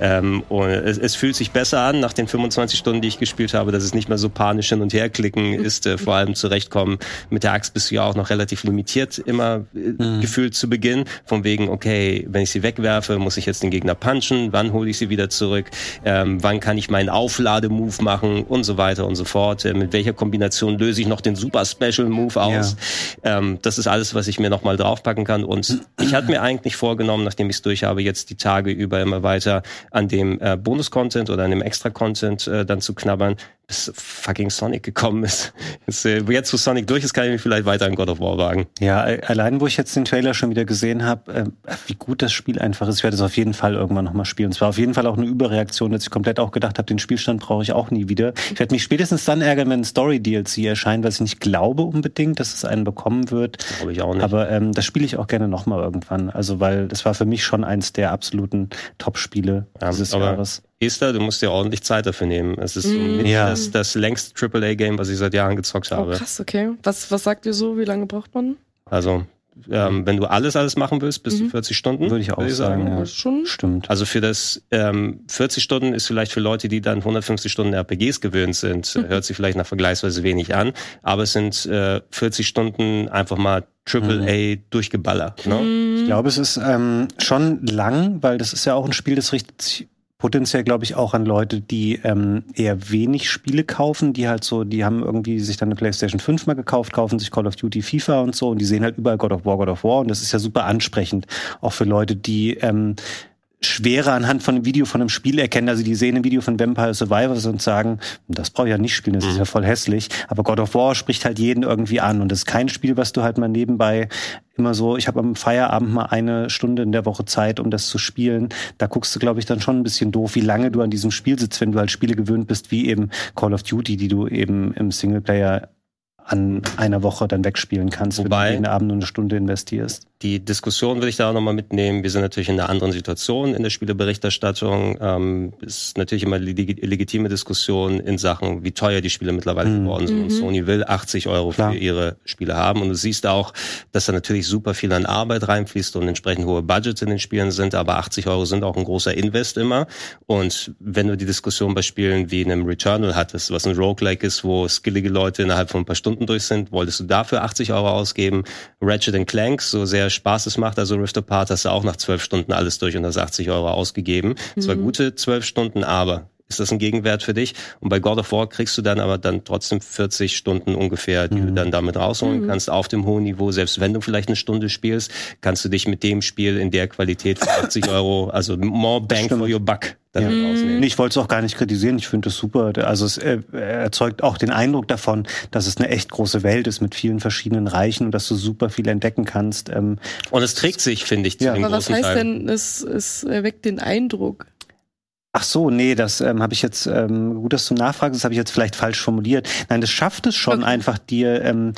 Ähm, und es, es, fühlt sich besser an nach den 25 Stunden, die ich gespielt habe, dass es nicht mehr so panisch hin und her klicken ist. Äh, vor allem zurechtkommen. Mit der Axt bist du ja auch noch relativ limitiert immer äh, mhm. gefühlt zu Beginn. Von wegen, okay, wenn ich sie wegwerfe, muss ich jetzt den Gegner punchen. Wann hole ich sie wieder zurück? Ähm, wann kann ich meinen Auflademove machen? Und so weiter und so fort. Äh, mit welcher Kombination löse ich noch den Super Special Move aus? Ja. Ähm, das ist alles, was ich mir nochmal draufpacken kann. Und ich hatte mir eigentlich vorgenommen, nachdem ich es durch habe, jetzt die Tage über immer weiter an dem äh, Bonus-Content oder an dem Extra-Content äh, dann zu knabbern. Bis fucking Sonic gekommen ist. Jetzt, äh, jetzt wo Sonic durch ist, kann ich mich vielleicht weiter in God of War wagen. Ja, allein wo ich jetzt den Trailer schon wieder gesehen habe, äh, wie gut das Spiel einfach ist, ich werde es auf jeden Fall irgendwann nochmal spielen. Und zwar auf jeden Fall auch eine Überreaktion, dass ich komplett auch gedacht habe, den Spielstand brauche ich auch nie wieder. Ich werde mich spätestens dann ärgern, wenn ein Story-DLC erscheint, was ich nicht glaube unbedingt, dass es einen bekommen wird. Glaube ich auch nicht. Aber ähm, das spiele ich auch gerne nochmal irgendwann. Also weil das war für mich schon eins der absoluten Top-Spiele ja, dieses Jahres. Esther, du musst dir ordentlich Zeit dafür nehmen. Es ist mm. ja. das, das längste AAA-Game, was ich seit Jahren gezockt habe. Oh, krass, okay. Was, was sagt ihr so? Wie lange braucht man? Also, ähm, wenn du alles, alles machen willst, bis mhm. zu 40 Stunden. Würde ich auch würd ich sagen. sagen. Ja. Schon? Stimmt. Also für das ähm, 40 Stunden ist vielleicht für Leute, die dann 150 Stunden RPGs gewöhnt sind, mhm. hört sich vielleicht nach vergleichsweise wenig an. Aber es sind äh, 40 Stunden einfach mal Triple A mhm. durchgeballert. Ne? Ich glaube, es ist ähm, schon lang, weil das ist ja auch ein Spiel, das richtet sich potenziell, glaube ich, auch an Leute, die ähm, eher wenig Spiele kaufen, die halt so, die haben irgendwie sich dann eine PlayStation 5 mal gekauft, kaufen sich Call of Duty, FIFA und so und die sehen halt überall God of War, God of War und das ist ja super ansprechend, auch für Leute, die ähm, schwerer anhand von einem Video von einem Spiel erkennen. Also die sehen ein Video von Vampire Survivors und sagen, das brauche ich ja nicht spielen, das mhm. ist ja voll hässlich. Aber God of War spricht halt jeden irgendwie an und das ist kein Spiel, was du halt mal nebenbei immer so, ich habe am Feierabend mal eine Stunde in der Woche Zeit, um das zu spielen. Da guckst du, glaube ich, dann schon ein bisschen doof, wie lange du an diesem Spiel sitzt, wenn du halt Spiele gewöhnt bist, wie eben Call of Duty, die du eben im Singleplayer an einer Woche dann wegspielen kannst, Wobei, wenn du jeden Abend nur eine Stunde investierst. Die Diskussion will ich da auch nochmal mitnehmen. Wir sind natürlich in einer anderen Situation in der Spieleberichterstattung. Ähm, ist natürlich immer leg legitime Diskussion in Sachen, wie teuer die Spiele mittlerweile mhm. geworden sind. Und mhm. Sony will 80 Euro Klar. für ihre Spiele haben. Und du siehst auch, dass da natürlich super viel an Arbeit reinfließt und entsprechend hohe Budgets in den Spielen sind. Aber 80 Euro sind auch ein großer Invest immer. Und wenn du die Diskussion bei Spielen wie einem Returnal hattest, was ein Roguelike ist, wo skillige Leute innerhalb von ein paar Stunden durch sind, wolltest du dafür 80 Euro ausgeben. Ratchet Clank, so sehr Spaß es macht, also Rift Apart, hast du auch nach 12 Stunden alles durch und hast 80 Euro ausgegeben. Mhm. Zwar gute 12 Stunden, aber ist das ein Gegenwert für dich? Und bei God of War kriegst du dann aber dann trotzdem 40 Stunden ungefähr, die mhm. du dann damit rausholen mhm. kannst auf dem hohen Niveau. Selbst wenn du vielleicht eine Stunde spielst, kannst du dich mit dem Spiel in der Qualität für 80 Euro, also more bang for your buck, dann ja. rausnehmen. Ich wollte es auch gar nicht kritisieren. Ich finde es super. Also es äh, erzeugt auch den Eindruck davon, dass es eine echt große Welt ist mit vielen verschiedenen Reichen und dass du super viel entdecken kannst. Ähm, und es trägt sich, finde ich, zu ja. Aber was heißt Teil. denn, es, es erweckt den Eindruck? Ach so, nee, das ähm, habe ich jetzt, ähm, gut, dass du nachfragst, das habe ich jetzt vielleicht falsch formuliert. Nein, das schafft es schon okay. einfach dir ähm,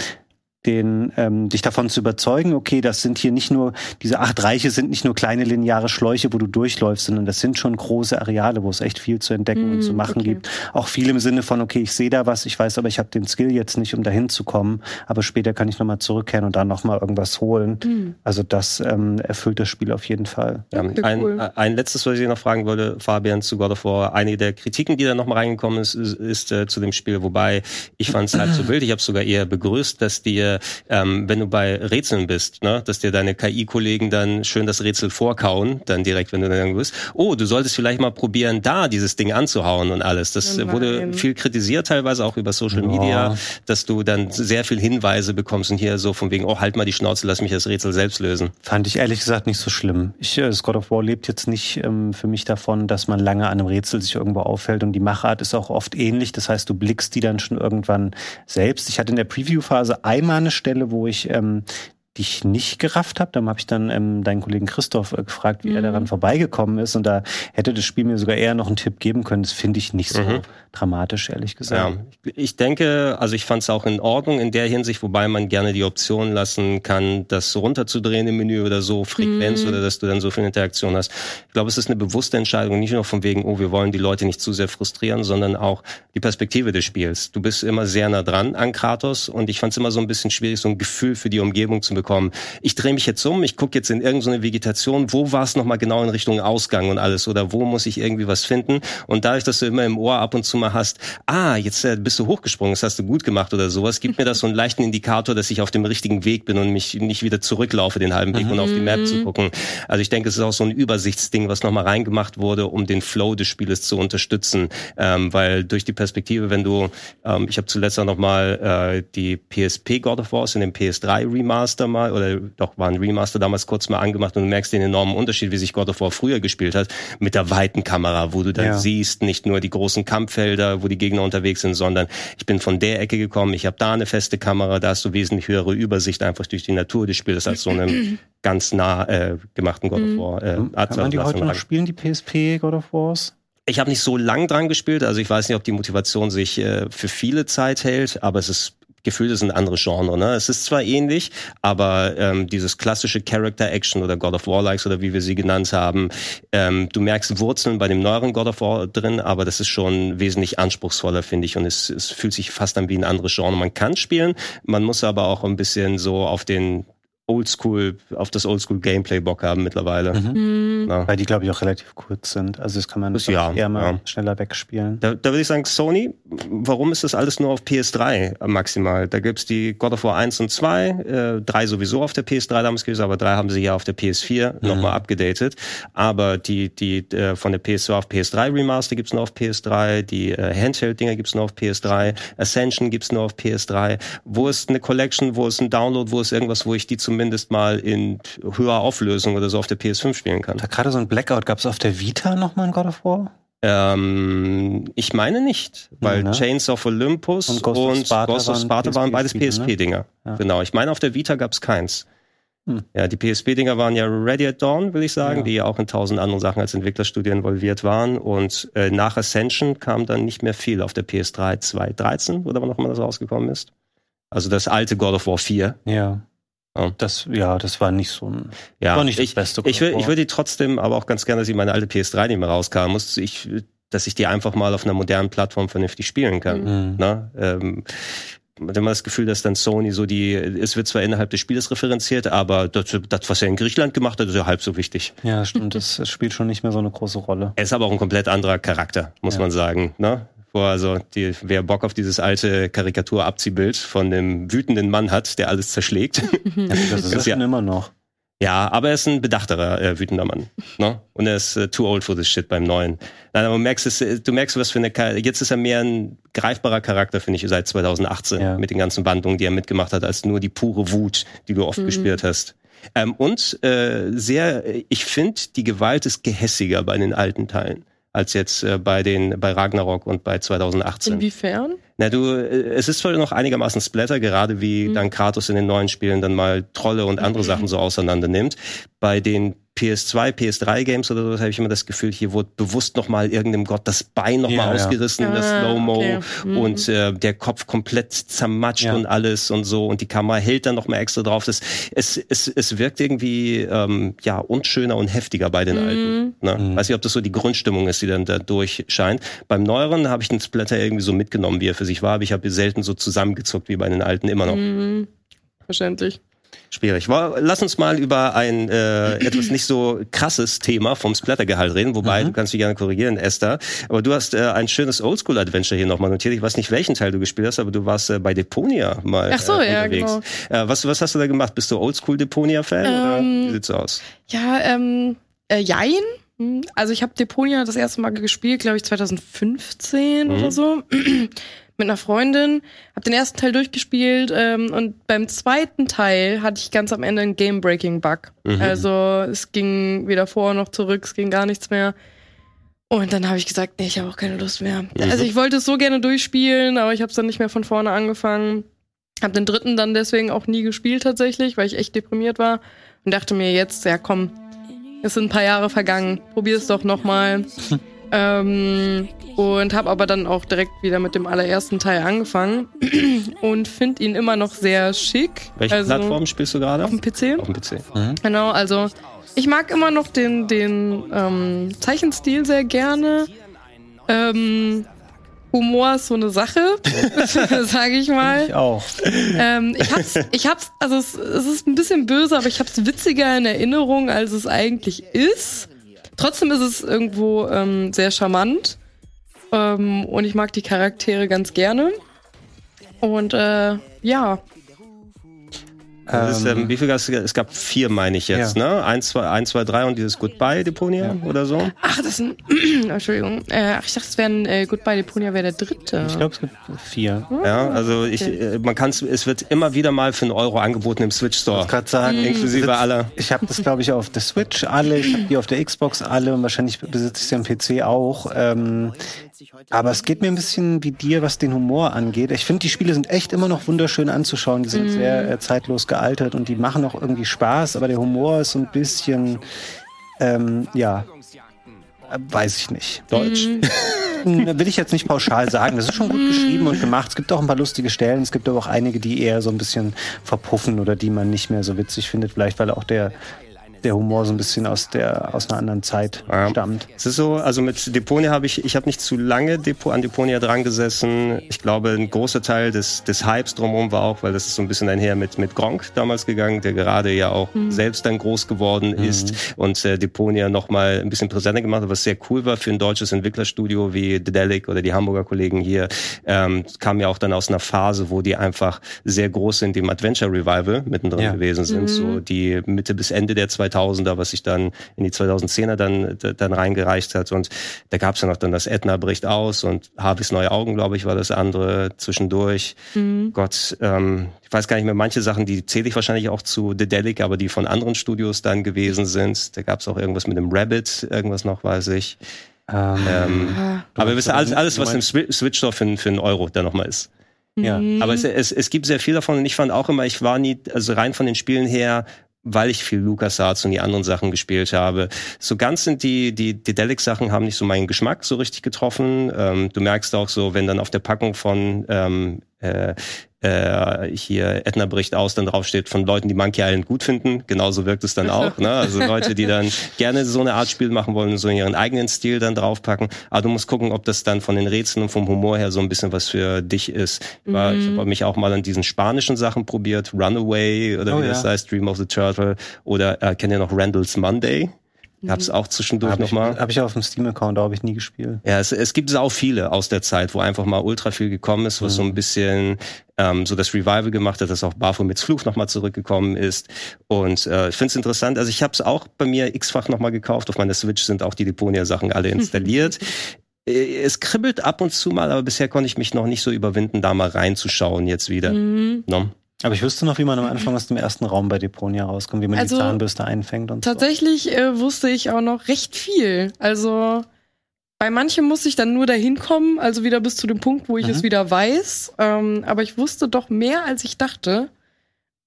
den, ähm, dich davon zu überzeugen, okay, das sind hier nicht nur, diese acht Reiche sind nicht nur kleine lineare Schläuche, wo du durchläufst, sondern das sind schon große Areale, wo es echt viel zu entdecken mm, und zu machen okay. gibt. Auch viel im Sinne von, okay, ich sehe da was, ich weiß aber, ich habe den Skill jetzt nicht, um dahin zu kommen, aber später kann ich nochmal zurückkehren und dann nochmal irgendwas holen. Mm. Also das ähm, erfüllt das Spiel auf jeden Fall. Ja, ein, cool. ein letztes, was ich noch fragen wollte, Fabian, zu God of War. Einige der Kritiken, die da nochmal reingekommen ist, ist, ist äh, zu dem Spiel, wobei ich fand es halt so wild, ich habe sogar eher begrüßt, dass dir ähm, wenn du bei Rätseln bist, ne, dass dir deine KI-Kollegen dann schön das Rätsel vorkauen, dann direkt, wenn du dann bist, oh, du solltest vielleicht mal probieren, da dieses Ding anzuhauen und alles. Das oh wurde viel kritisiert, teilweise auch über Social Media, dass du dann sehr viel Hinweise bekommst und hier so von wegen, oh, halt mal die Schnauze, lass mich das Rätsel selbst lösen. Fand ich ehrlich gesagt nicht so schlimm. Ich, äh, God of War lebt jetzt nicht ähm, für mich davon, dass man lange an einem Rätsel sich irgendwo aufhält und die Machart ist auch oft ähnlich. Das heißt, du blickst die dann schon irgendwann selbst. Ich hatte in der Preview-Phase einmal eine Stelle, wo ich ähm, dich nicht gerafft habe. Dann habe ich dann ähm, deinen Kollegen Christoph äh, gefragt, wie mhm. er daran vorbeigekommen ist. Und da hätte das Spiel mir sogar eher noch einen Tipp geben können. Das finde ich nicht so mhm. dramatisch, ehrlich gesagt. Ja. Ich denke, also ich fand es auch in Ordnung in der Hinsicht, wobei man gerne die Option lassen kann, das runterzudrehen im Menü oder so, Frequenz mhm. oder dass du dann so viel Interaktion hast. Ich glaube, es ist eine bewusste Entscheidung, nicht nur von wegen, oh, wir wollen die Leute nicht zu sehr frustrieren, sondern auch die Perspektive des Spiels. Du bist immer sehr nah dran an Kratos und ich fand es immer so ein bisschen schwierig, so ein Gefühl für die Umgebung zu bekommen bekommen. Ich drehe mich jetzt um, ich gucke jetzt in irgendeine Vegetation, wo war es nochmal genau in Richtung Ausgang und alles oder wo muss ich irgendwie was finden? Und dadurch, dass du immer im Ohr ab und zu mal hast, ah, jetzt äh, bist du hochgesprungen, das hast du gut gemacht oder sowas, gibt mir das so einen leichten Indikator, dass ich auf dem richtigen Weg bin und mich nicht wieder zurücklaufe den halben Weg mhm. und auf die Map zu gucken. Also ich denke, es ist auch so ein Übersichtsding, was nochmal reingemacht wurde, um den Flow des Spieles zu unterstützen. Ähm, weil durch die Perspektive, wenn du, ähm, ich habe zuletzt auch nochmal äh, die PSP God of War in dem PS3 Remaster mal mal, oder doch war ein Remaster damals kurz mal angemacht und du merkst den enormen Unterschied, wie sich God of War früher gespielt hat, mit der weiten Kamera, wo du dann ja. siehst, nicht nur die großen Kampffelder, wo die Gegner unterwegs sind, sondern ich bin von der Ecke gekommen, ich habe da eine feste Kamera, da hast du wesentlich höhere Übersicht einfach durch die Natur des Spiels als so einem ganz nah äh, gemachten God of mhm. War. Äh, Kann man die heute noch spielen, die PSP God of Wars? Ich habe nicht so lang dran gespielt, also ich weiß nicht, ob die Motivation sich äh, für viele Zeit hält, aber es ist gefühlt ist ein anderes Genre. Ne? Es ist zwar ähnlich, aber ähm, dieses klassische Character Action oder God of War Likes oder wie wir sie genannt haben, ähm, du merkst Wurzeln bei dem neueren God of War drin, aber das ist schon wesentlich anspruchsvoller, finde ich. Und es, es fühlt sich fast an wie ein anderes Genre. Man kann spielen, man muss aber auch ein bisschen so auf den Oldschool, auf das Oldschool-Gameplay Bock haben mittlerweile. Mhm. Ja. Weil die, glaube ich, auch relativ kurz sind. Also das kann man das ja, eher mal ja. schneller wegspielen. Da, da würde ich sagen, Sony, warum ist das alles nur auf PS3 maximal? Da gibt's die God of War 1 und 2, äh, 3 sowieso auf der PS3 damals gewesen, aber 3 haben sie ja auf der PS4 mhm. nochmal abgedatet. Aber die, die äh, von der PS2 auf PS3 Remaster gibt's nur auf PS3, die äh, Handheld-Dinger gibt's nur auf PS3, Ascension gibt's nur auf PS3. Wo ist eine Collection, wo ist ein Download, wo ist irgendwas, wo ich die zum zumindest mal in höherer Auflösung oder so auf der PS5 spielen kann. Da gerade so ein Blackout. Gab es auf der Vita nochmal ein God of War? Ähm, ich meine nicht, weil ja, ne? Chains of Olympus und Ghost, und of, Sparta Ghost of Sparta waren, beides PSP-Dinger. Ne? Ja. Genau, ich meine auf der Vita gab es keins. Hm. Ja, die PSP-Dinger waren ja Ready at Dawn, will ich sagen, ja. die ja auch in tausend anderen Sachen als Entwicklerstudie involviert waren. Und äh, nach Ascension kam dann nicht mehr viel auf der PS3 2013 oder wann auch immer das rausgekommen ist. Also das alte God of War 4. Ja. Ja. Das, ja, das war nicht so ein, ja, war nicht das ich, Beste. Ich, will, ich würde trotzdem, aber auch ganz gerne, dass ich meine alte PS3 nicht mehr rauskam, muss ich, dass ich die einfach mal auf einer modernen Plattform vernünftig spielen kann. Mhm. Na, ähm, man hat immer das Gefühl, dass dann Sony so die, es wird zwar innerhalb des Spieles referenziert, aber das, das was er in Griechenland gemacht hat, ist ja halb so wichtig. Ja, stimmt. Das, das spielt schon nicht mehr so eine große Rolle. Er ist aber auch ein komplett anderer Charakter, muss ja. man sagen. Ne? Wo also die, wer Bock auf dieses alte Karikaturabziehbild von dem wütenden Mann hat, der alles zerschlägt. ja, das ist ja immer noch. Ja, aber er ist ein bedachterer, äh, wütender Mann. Ne? Und er ist äh, too old for this shit beim Neuen. Nein, aber du merkst, es, äh, du merkst, was für eine, jetzt ist er mehr ein greifbarer Charakter, finde ich, seit 2018 ja. mit den ganzen Wandlungen, die er mitgemacht hat, als nur die pure Wut, die du oft mhm. gespielt hast. Ähm, und äh, sehr, ich finde, die Gewalt ist gehässiger bei den alten Teilen als jetzt äh, bei den bei Ragnarok und bei 2018. Inwiefern? Na du, äh, es ist zwar noch einigermaßen Splatter, gerade wie mhm. dann Kratos in den neuen Spielen dann mal Trolle und andere mhm. Sachen so auseinander nimmt. Bei den PS2, PS3 Games oder so, habe ich immer das Gefühl, hier wurde bewusst nochmal irgendeinem Gott das Bein nochmal ja, ausgerissen, ja. das ah, Slow-Mo okay. mhm. und äh, der Kopf komplett zermatscht ja. und alles und so und die Kamera hält dann nochmal extra drauf. Das, es, es, es wirkt irgendwie ähm, ja unschöner und heftiger bei den mhm. alten. Ne? Mhm. Weiß nicht, ob das so die Grundstimmung ist, die dann da durchscheint. Beim neueren habe ich den Splatter irgendwie so mitgenommen, wie er für sich war, aber ich habe selten so zusammengezuckt wie bei den alten immer noch. Mhm. Verständlich. Schwierig. Lass uns mal über ein äh, etwas nicht so krasses Thema vom Splattergehalt reden, wobei mhm. du kannst dich gerne korrigieren, Esther. Aber du hast äh, ein schönes Oldschool-Adventure hier nochmal notiert. Ich weiß nicht, welchen Teil du gespielt hast, aber du warst äh, bei Deponia mal Ach so, äh, ja, genau. Äh, was, was hast du da gemacht? Bist du Oldschool-Deponia-Fan ähm, oder wie sieht's aus? Ja, ähm, äh, jein. Hm, also ich habe Deponia das erste Mal gespielt, glaube ich 2015 mhm. oder so mit einer Freundin, habe den ersten Teil durchgespielt ähm, und beim zweiten Teil hatte ich ganz am Ende einen Game-Breaking-Bug. Mhm. Also es ging weder vor noch zurück, es ging gar nichts mehr. Und dann habe ich gesagt, nee, ich habe auch keine Lust mehr. Mhm. Also ich wollte es so gerne durchspielen, aber ich habe es dann nicht mehr von vorne angefangen. Habe den dritten dann deswegen auch nie gespielt tatsächlich, weil ich echt deprimiert war und dachte mir jetzt, ja komm, es sind ein paar Jahre vergangen, probier es doch nochmal. ähm, und habe aber dann auch direkt wieder mit dem allerersten Teil angefangen und finde ihn immer noch sehr schick. Welche also, Plattform spielst du gerade? Auf dem PC. Auf dem PC. Mhm. Genau, also ich mag immer noch den, den ähm, Zeichenstil sehr gerne. Ähm, Humor ist so eine Sache, sage ich mal. Ich auch. Ähm, ich hab's, ich hab's, also es, es ist ein bisschen böse, aber ich hab's witziger in Erinnerung, als es eigentlich ist. Trotzdem ist es irgendwo ähm, sehr charmant. Ähm, und ich mag die Charaktere ganz gerne. Und äh, ja. Ist, ähm, wie viel gab es? Es gab vier, meine ich jetzt, Ja. ne? Eins, zwei, eins, zwei, drei und dieses Goodbye Deponia oder so. Ach, das sind. Entschuldigung. Äh, ach, ich dachte, es wären äh, Goodbye Deponia wäre der dritte. Ich glaube, es gibt vier. Ja, also ich, Okay. äh, man kann es wird immer wieder mal für einen Euro angeboten im Switch Store. Ich gerade sagen, Inklusive aller. Ich habe das, glaube ich, auf der Switch alle, ich habe die auf der Xbox alle und wahrscheinlich besitze ich sie am PC auch. Ähm, aber es geht mir ein bisschen wie dir, was den Humor angeht. Ich finde, die Spiele sind echt immer noch wunderschön anzuschauen. Die sind sehr äh, zeitlos gealtert und die machen auch irgendwie Spaß, aber der Humor ist so ein bisschen, ähm, ja, äh, weiß ich nicht. Deutsch. Hm, Will ich jetzt nicht pauschal sagen. Das ist schon gut geschrieben und gemacht. Es gibt auch ein paar lustige Stellen. Es gibt aber auch einige, die eher so ein bisschen verpuffen oder die man nicht mehr so witzig findet. Vielleicht, weil auch der, der Humor so ein bisschen aus der, aus einer anderen Zeit Ja. stammt. Es ist so, also mit Deponia habe ich, ich habe nicht zu lange Depo, an Deponia dran gesessen. Ich glaube, ein großer Teil des, des Hypes drumherum war auch, weil das ist so ein bisschen einher mit, mit Gronk damals gegangen, der gerade ja auch selbst dann groß geworden ist und äh, Deponia nochmal ein bisschen präsenter gemacht hat, was sehr cool war für ein deutsches Entwicklerstudio wie Dedelic oder die Hamburger Kollegen hier. Ähm, kam ja auch dann aus einer Phase, wo die einfach sehr groß in dem Adventure Revival mittendrin Ja. gewesen sind, so die Mitte bis Ende der 2000er, was sich dann in die 2010er dann, dann reingereicht hat. Und da gab es ja noch dann das Etna bricht aus und Harveys neue Augen, glaube ich, war das andere zwischendurch. Gott, ähm, ich weiß gar nicht mehr, manche Sachen, die zähle ich wahrscheinlich auch zu Dedelic, aber die von anderen Studios dann gewesen sind. Da gab es auch irgendwas mit dem Rabbit, irgendwas noch, weiß ich. Ähm, Ähm, Ah, aber wisst ihr, alles, alles, was im Switch Store für, für einen Euro da nochmal ist. ja. Aber es, es, es gibt sehr viel davon und ich fand auch immer, ich war nie, also rein von den Spielen her, weil ich viel LucasArts und die anderen Sachen gespielt habe. So ganz sind die, die Dedelic-Sachen haben nicht so meinen Geschmack so richtig getroffen. Ähm, du merkst auch so, wenn dann auf der Packung von ähm, äh, äh, hier Edna bricht aus, dann draufsteht von Leuten, die Monkey Island gut finden. Genauso wirkt es dann auch. Ne? Also Leute, die dann gerne so eine Art Spiel machen wollen, so ihren eigenen Stil dann draufpacken. Aber du musst gucken, ob das dann von den Rätseln und vom Humor her so ein bisschen was für dich ist. Ich, war, ich habe mich auch mal an diesen spanischen Sachen probiert, Runaway oder Oh, wie das ja. heißt, Dream of the Turtle oder äh, kennt ihr noch Randall's Monday? Gab's auch zwischendurch Habe ich, nochmal. hab ich auf dem Steam-Account, da habe ich nie gespielt. Ja, es, es gibt auch viele aus der Zeit, wo einfach mal ultra viel gekommen ist, was so ein bisschen ähm, so das Revival gemacht hat, dass auch Baphomets Fluch nochmal zurückgekommen ist. Und äh, ich finde es interessant. Also ich habe es auch bei mir x-fach nochmal gekauft. Auf meiner Switch sind auch die Deponia-Sachen alle installiert. Äh, Es kribbelt ab und zu mal, aber bisher konnte ich mich noch nicht so überwinden, da mal reinzuschauen jetzt wieder. Mhm. No? Aber ich wüsste noch, wie man am Anfang aus dem ersten Raum bei Deponia rauskommt, wie man Also, die Zahnbürste einfängt und Tatsächlich äh, wusste ich auch noch recht viel. Also bei manchem musste ich dann nur dahin kommen, also wieder bis zu dem Punkt, wo ich Mhm. es wieder weiß. Ähm, aber ich wusste doch mehr, als ich dachte.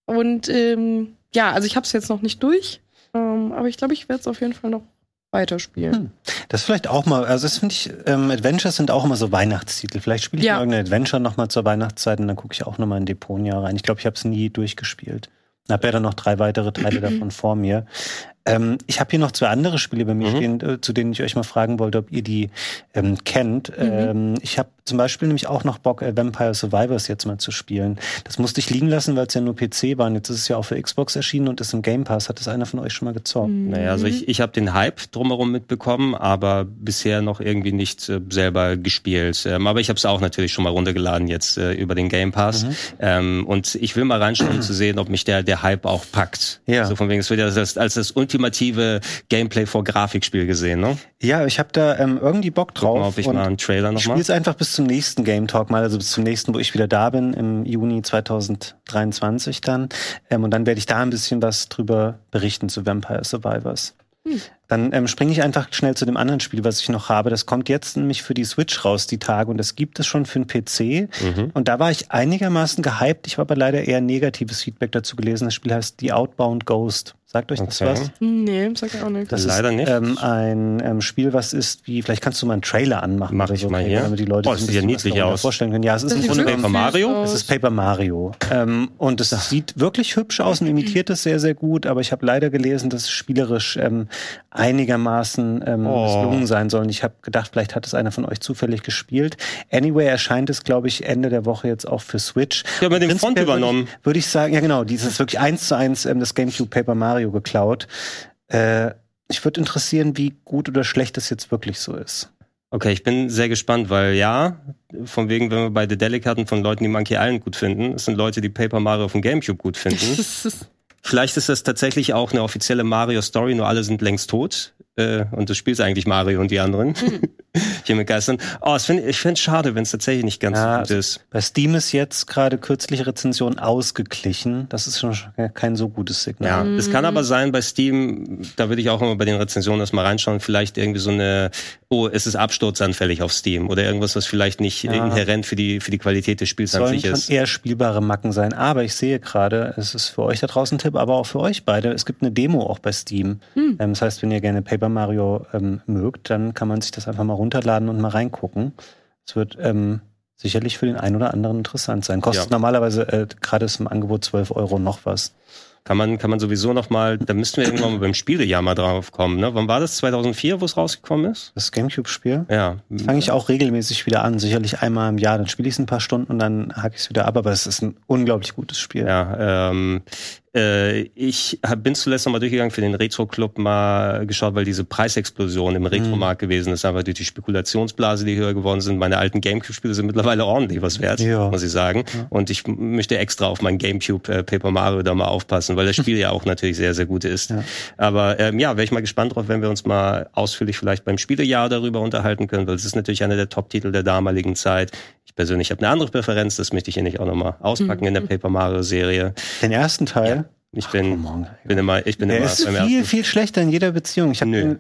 Und ähm, ja, also ich habe es jetzt noch nicht durch. Ähm, aber ich glaube, ich werde es auf jeden Fall noch weiterspielen. Hm. Das ist vielleicht auch mal, also das finde ich, ähm, Adventures sind auch immer so Weihnachtstitel. Vielleicht spiele ich Ja. mal irgendein Adventure nochmal zur Weihnachtszeit und dann gucke ich auch nochmal in Deponia rein. Ich glaube, ich habe es nie durchgespielt. Ich habe ja dann noch drei weitere Teile davon vor mir. Ähm, ich habe hier noch zwei andere Spiele bei mir Mhm. stehen, äh, zu denen ich euch mal fragen wollte, ob ihr die ähm, kennt. Ähm, ich habe zum Beispiel nämlich auch noch Bock, äh, Vampire Survivors jetzt mal zu spielen. Das musste ich liegen lassen, weil es ja nur PC war. Und jetzt ist es ja auch für Xbox erschienen und ist im Game Pass. Hat das einer von euch schon mal gezockt? Naja, also ich, ich habe den Hype drumherum mitbekommen, aber bisher noch irgendwie nicht äh, selber gespielt. Ähm, aber ich habe es auch natürlich schon mal runtergeladen jetzt äh, über den Game Pass. Ähm, und ich will mal reinschauen, um zu sehen, ob mich der, der Hype auch packt. Ja. So von wegen, es wird ja das, als das ultimative Gameplay vor Grafikspiel gesehen, ne? Ja, ich habe da ähm, irgendwie Bock drauf. Gucken wir, ob ich und mal einen Trailer ich nochmal. spiele es einfach bis zum nächsten Game Talk mal, also bis zum nächsten, wo ich wieder da bin, im Juni 2023 dann. Ähm, und dann werde ich da ein bisschen was drüber berichten zu Vampire Survivors. Dann ähm, springe ich einfach schnell zu dem anderen Spiel, was ich noch habe. Das kommt jetzt nämlich für die Switch raus, die Tage, und das gibt es schon für den PC. Mhm. Und da war ich einigermaßen gehypt. Ich habe aber leider eher negatives Feedback dazu gelesen. Das Spiel heißt The Outbound Ghost. Sagt euch das Okay. was? Nee, sag ja auch nichts. Das Leider ist nicht. Ähm, ein ähm, Spiel, was ist wie, vielleicht kannst du mal einen Trailer anmachen. Mach oder ich so, mal Kate, hier. damit die Leute Oh, sich das ein sieht ja niedlich aus. vorstellen können. Ja, es ist Das Grunde wirklich Paper Mario? es ist Paper Mario. Ähm, und es sieht wirklich hübsch aus und imitiert es sehr, sehr gut. Aber ich habe leider gelesen, dass es spielerisch ähm, einigermaßen ähm, Oh. misslungen sein soll. Und ich habe gedacht, vielleicht hat es einer von euch zufällig gespielt. Anyway, erscheint es, glaube ich, Ende der Woche jetzt auch für Switch. Ja den Font Prinzipiell würde übernommen. Ich, würde ich sagen, ja genau, dieses wirklich eins zu eins ähm, das GameCube Paper Mario geklaut. Äh, ich würde interessieren, wie gut oder schlecht das jetzt wirklich so ist. Okay, ich bin sehr gespannt, weil ja, von wegen, wenn wir bei The Delic hatten, von Leuten, die Monkey Island gut finden, es sind Leute, die Paper Mario auf dem Gamecube gut finden. Vielleicht ist das tatsächlich auch eine offizielle Mario-Story, nur alle sind längst tot. Äh, und du spielst eigentlich Mario und die anderen. Mhm. Hier mit Geistern. Oh, find, ich finde es schade, wenn es tatsächlich nicht ganz ja, so gut ist. Bei Steam ist jetzt gerade kürzliche Rezension ausgeglichen. Das ist schon kein so gutes Signal. Ja, mhm. es kann aber sein bei Steam, da würde ich auch immer bei den Rezensionen erstmal reinschauen, vielleicht irgendwie so eine, oh, es ist absturzanfällig auf Steam oder irgendwas, was vielleicht nicht ja. inhärent für die, für die Qualität des Spiels Sollen an sich ist. Sollen eher spielbare Macken sein. Aber ich sehe gerade, es ist für euch da draußen ein Tipp, aber auch für euch beide. Es gibt eine Demo auch bei Steam. Mhm. das heißt, wenn ihr gerne Paper Mario ähm, mögt, dann kann man sich das einfach mal runterladen und mal reingucken. Es wird ähm, sicherlich für den einen oder anderen interessant sein. Kostet ja. normalerweise äh, gerade ist im Angebot 12 Euro noch was. Kann man, kann man sowieso noch mal, da müssten wir irgendwann mal beim Spielejahr mal drauf kommen. Ne? Wann war das? 2004, wo es rausgekommen ist? Das Gamecube-Spiel? Ja. Fange ich auch regelmäßig wieder an. Sicherlich einmal im Jahr. Dann spiele ich es ein paar Stunden und dann hake ich es wieder ab. Aber es ist ein unglaublich gutes Spiel. Ja, ähm, äh, ich hab, bin zuletzt nochmal durchgegangen für den Retro-Club mal geschaut, weil diese Preisexplosion im Retro-Markt mhm. gewesen ist, einfach durch die Spekulationsblase, die höher geworden sind. Meine alten Gamecube-Spiele sind mittlerweile ordentlich was wert, ja. muss ich sagen. Ja. Und ich möchte extra auf mein Gamecube äh, Paper Mario da mal aufpassen, weil das Spiel ja auch natürlich sehr, sehr gut ist. Ja. Aber ähm, ja, wäre ich mal gespannt drauf, wenn wir uns mal ausführlich vielleicht beim Spielejahr darüber unterhalten können, weil es ist natürlich einer der Top-Titel der damaligen Zeit. Ich persönlich habe eine andere Präferenz, das möchte ich hier nicht auch nochmal auspacken mhm. in der Paper Mario Serie. Den ersten Teil? Ich bin, Ach, bin immer, ich bin Der immer ist viel, viel schlechter in jeder Beziehung. Ich habe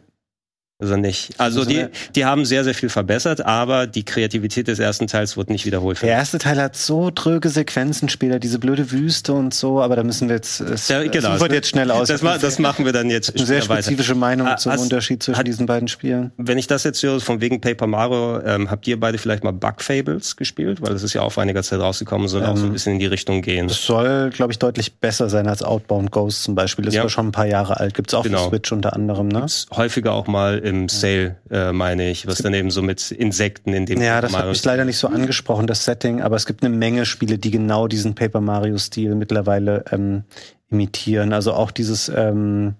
also nicht. Also, also die, die haben sehr, sehr viel verbessert, aber die Kreativität des ersten Teils wurde nicht wiederholt. Der erste Teil hat so tröge Sequenzen später, diese blöde Wüste und so, aber da müssen wir jetzt, es, ja, genau, es wird jetzt schnell aus. Das, das machen wir dann jetzt Eine sehr spezifische weiter. Meinung ah, zum hast, Unterschied zwischen hat, diesen beiden Spielen. Wenn ich das jetzt höre, von wegen Paper Mario, ähm, habt ihr beide vielleicht mal Bug Fables gespielt? Weil das ist ja auch vor einiger Zeit rausgekommen, soll ähm, auch so ein ähm, bisschen in die Richtung gehen. Das soll, glaube ich, deutlich besser sein als Outbound Ghost zum Beispiel. Das ja. war schon ein paar Jahre alt. Gibt's auch genau. für Switch unter anderem, ne? Gibt's häufiger auch mal im Sale äh, meine ich, was dann eben so mit Insekten in dem Ja, das hat mich leider nicht so angesprochen, das Setting, aber es gibt eine Menge Spiele, die genau diesen Paper Mario-Stil mittlerweile ähm, imitieren. Also auch dieses ähm,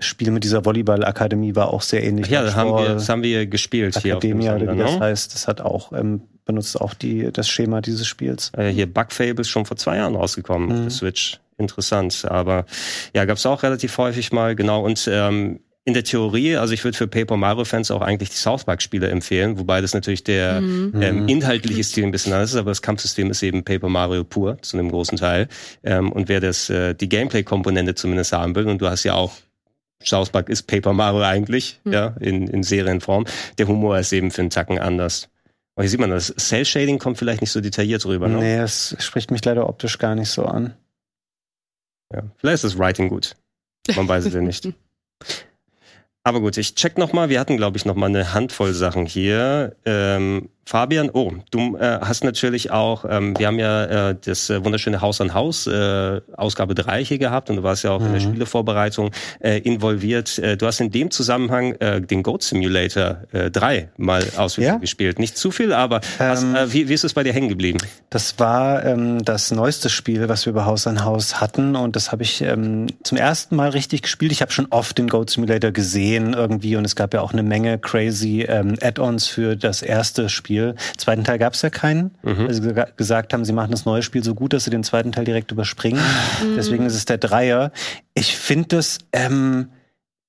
Spiel mit dieser Volleyball-Akademie war auch sehr ähnlich. Ja, das haben, wir, das haben wir gespielt Akademie, hier Sender, oder wie das ne? heißt. Das hat auch ähm, benutzt auch die das Schema dieses Spiels. Äh, hier Bug Fable ist schon vor zwei Jahren rausgekommen mhm. auf der Switch. Interessant, aber ja, gab es auch relativ häufig mal genau und ähm, in der Theorie, also ich würde für Paper Mario Fans auch eigentlich die South Park Spiele empfehlen, wobei das natürlich der mhm. ähm, mhm. inhaltliche Stil ein bisschen anders ist, aber das Kampfsystem ist eben Paper Mario pur zu einem großen Teil. Ähm, und wer das äh, die Gameplay Komponente zumindest haben will und du hast ja auch South Park ist Paper Mario eigentlich, mhm. ja, in, in Serienform. Der Humor ist eben für einen Tacken anders. Aber hier sieht man, das Cell Shading kommt vielleicht nicht so detailliert rüber, ne? Nee, es spricht mich leider optisch gar nicht so an. Ja, vielleicht ist das Writing gut. Man weiß es ja nicht. Aber gut, ich check noch mal. Wir hatten, glaube ich, noch mal eine Handvoll Sachen hier. Ähm, Fabian, oh, du äh, hast natürlich auch, ähm, wir haben ja äh, das äh, wunderschöne Haus an Haus, äh, Ausgabe 3 hier gehabt und du warst ja auch mhm. in der mhm. Spielevorbereitung äh, involviert. Äh, du hast in dem Zusammenhang äh, den Goat Simulator äh, 3 mal ausführlich ja? gespielt. Nicht zu viel, aber was, ähm, äh, wie, wie ist es bei dir hängen geblieben? Das war ähm, das neueste Spiel, was wir bei Haus an Haus hatten und das habe ich ähm, zum ersten Mal richtig gespielt. Ich habe schon oft den Goat Simulator gesehen irgendwie und es gab ja auch eine Menge crazy ähm, Add-ons für das erste Spiel Spiel. Zweiten Teil gab es ja keinen, mhm. weil sie gesagt haben, sie machen das neue Spiel so gut, dass sie den zweiten Teil direkt überspringen. Mhm. Deswegen ist es der Dreier. Ich finde das ähm,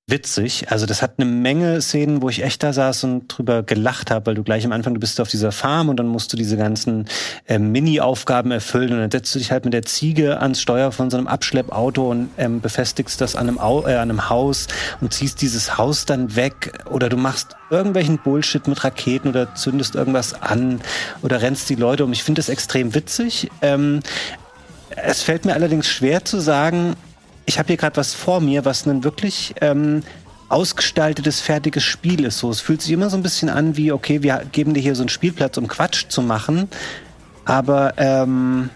witzig. Also das hat eine Menge Szenen, wo ich echt da saß und drüber gelacht habe, weil du gleich am Anfang, du bist auf dieser Farm und dann musst du diese ganzen äh, Mini-Aufgaben erfüllen und dann setzt du dich halt mit der Ziege ans Steuer von so einem Abschleppauto und ähm, befestigst das an einem, Au äh, an einem Haus und ziehst dieses Haus dann weg oder du machst irgendwelchen Bullshit mit Raketen oder zündest irgendwas an oder rennst die Leute um. Ich finde das extrem witzig. Ähm, es fällt mir allerdings schwer zu sagen, ich habe hier gerade was vor mir, was ein wirklich ähm, ausgestaltetes, fertiges Spiel ist. So, es fühlt sich immer so ein bisschen an wie, okay, wir geben dir hier so einen Spielplatz, um Quatsch zu machen. Aber ähm,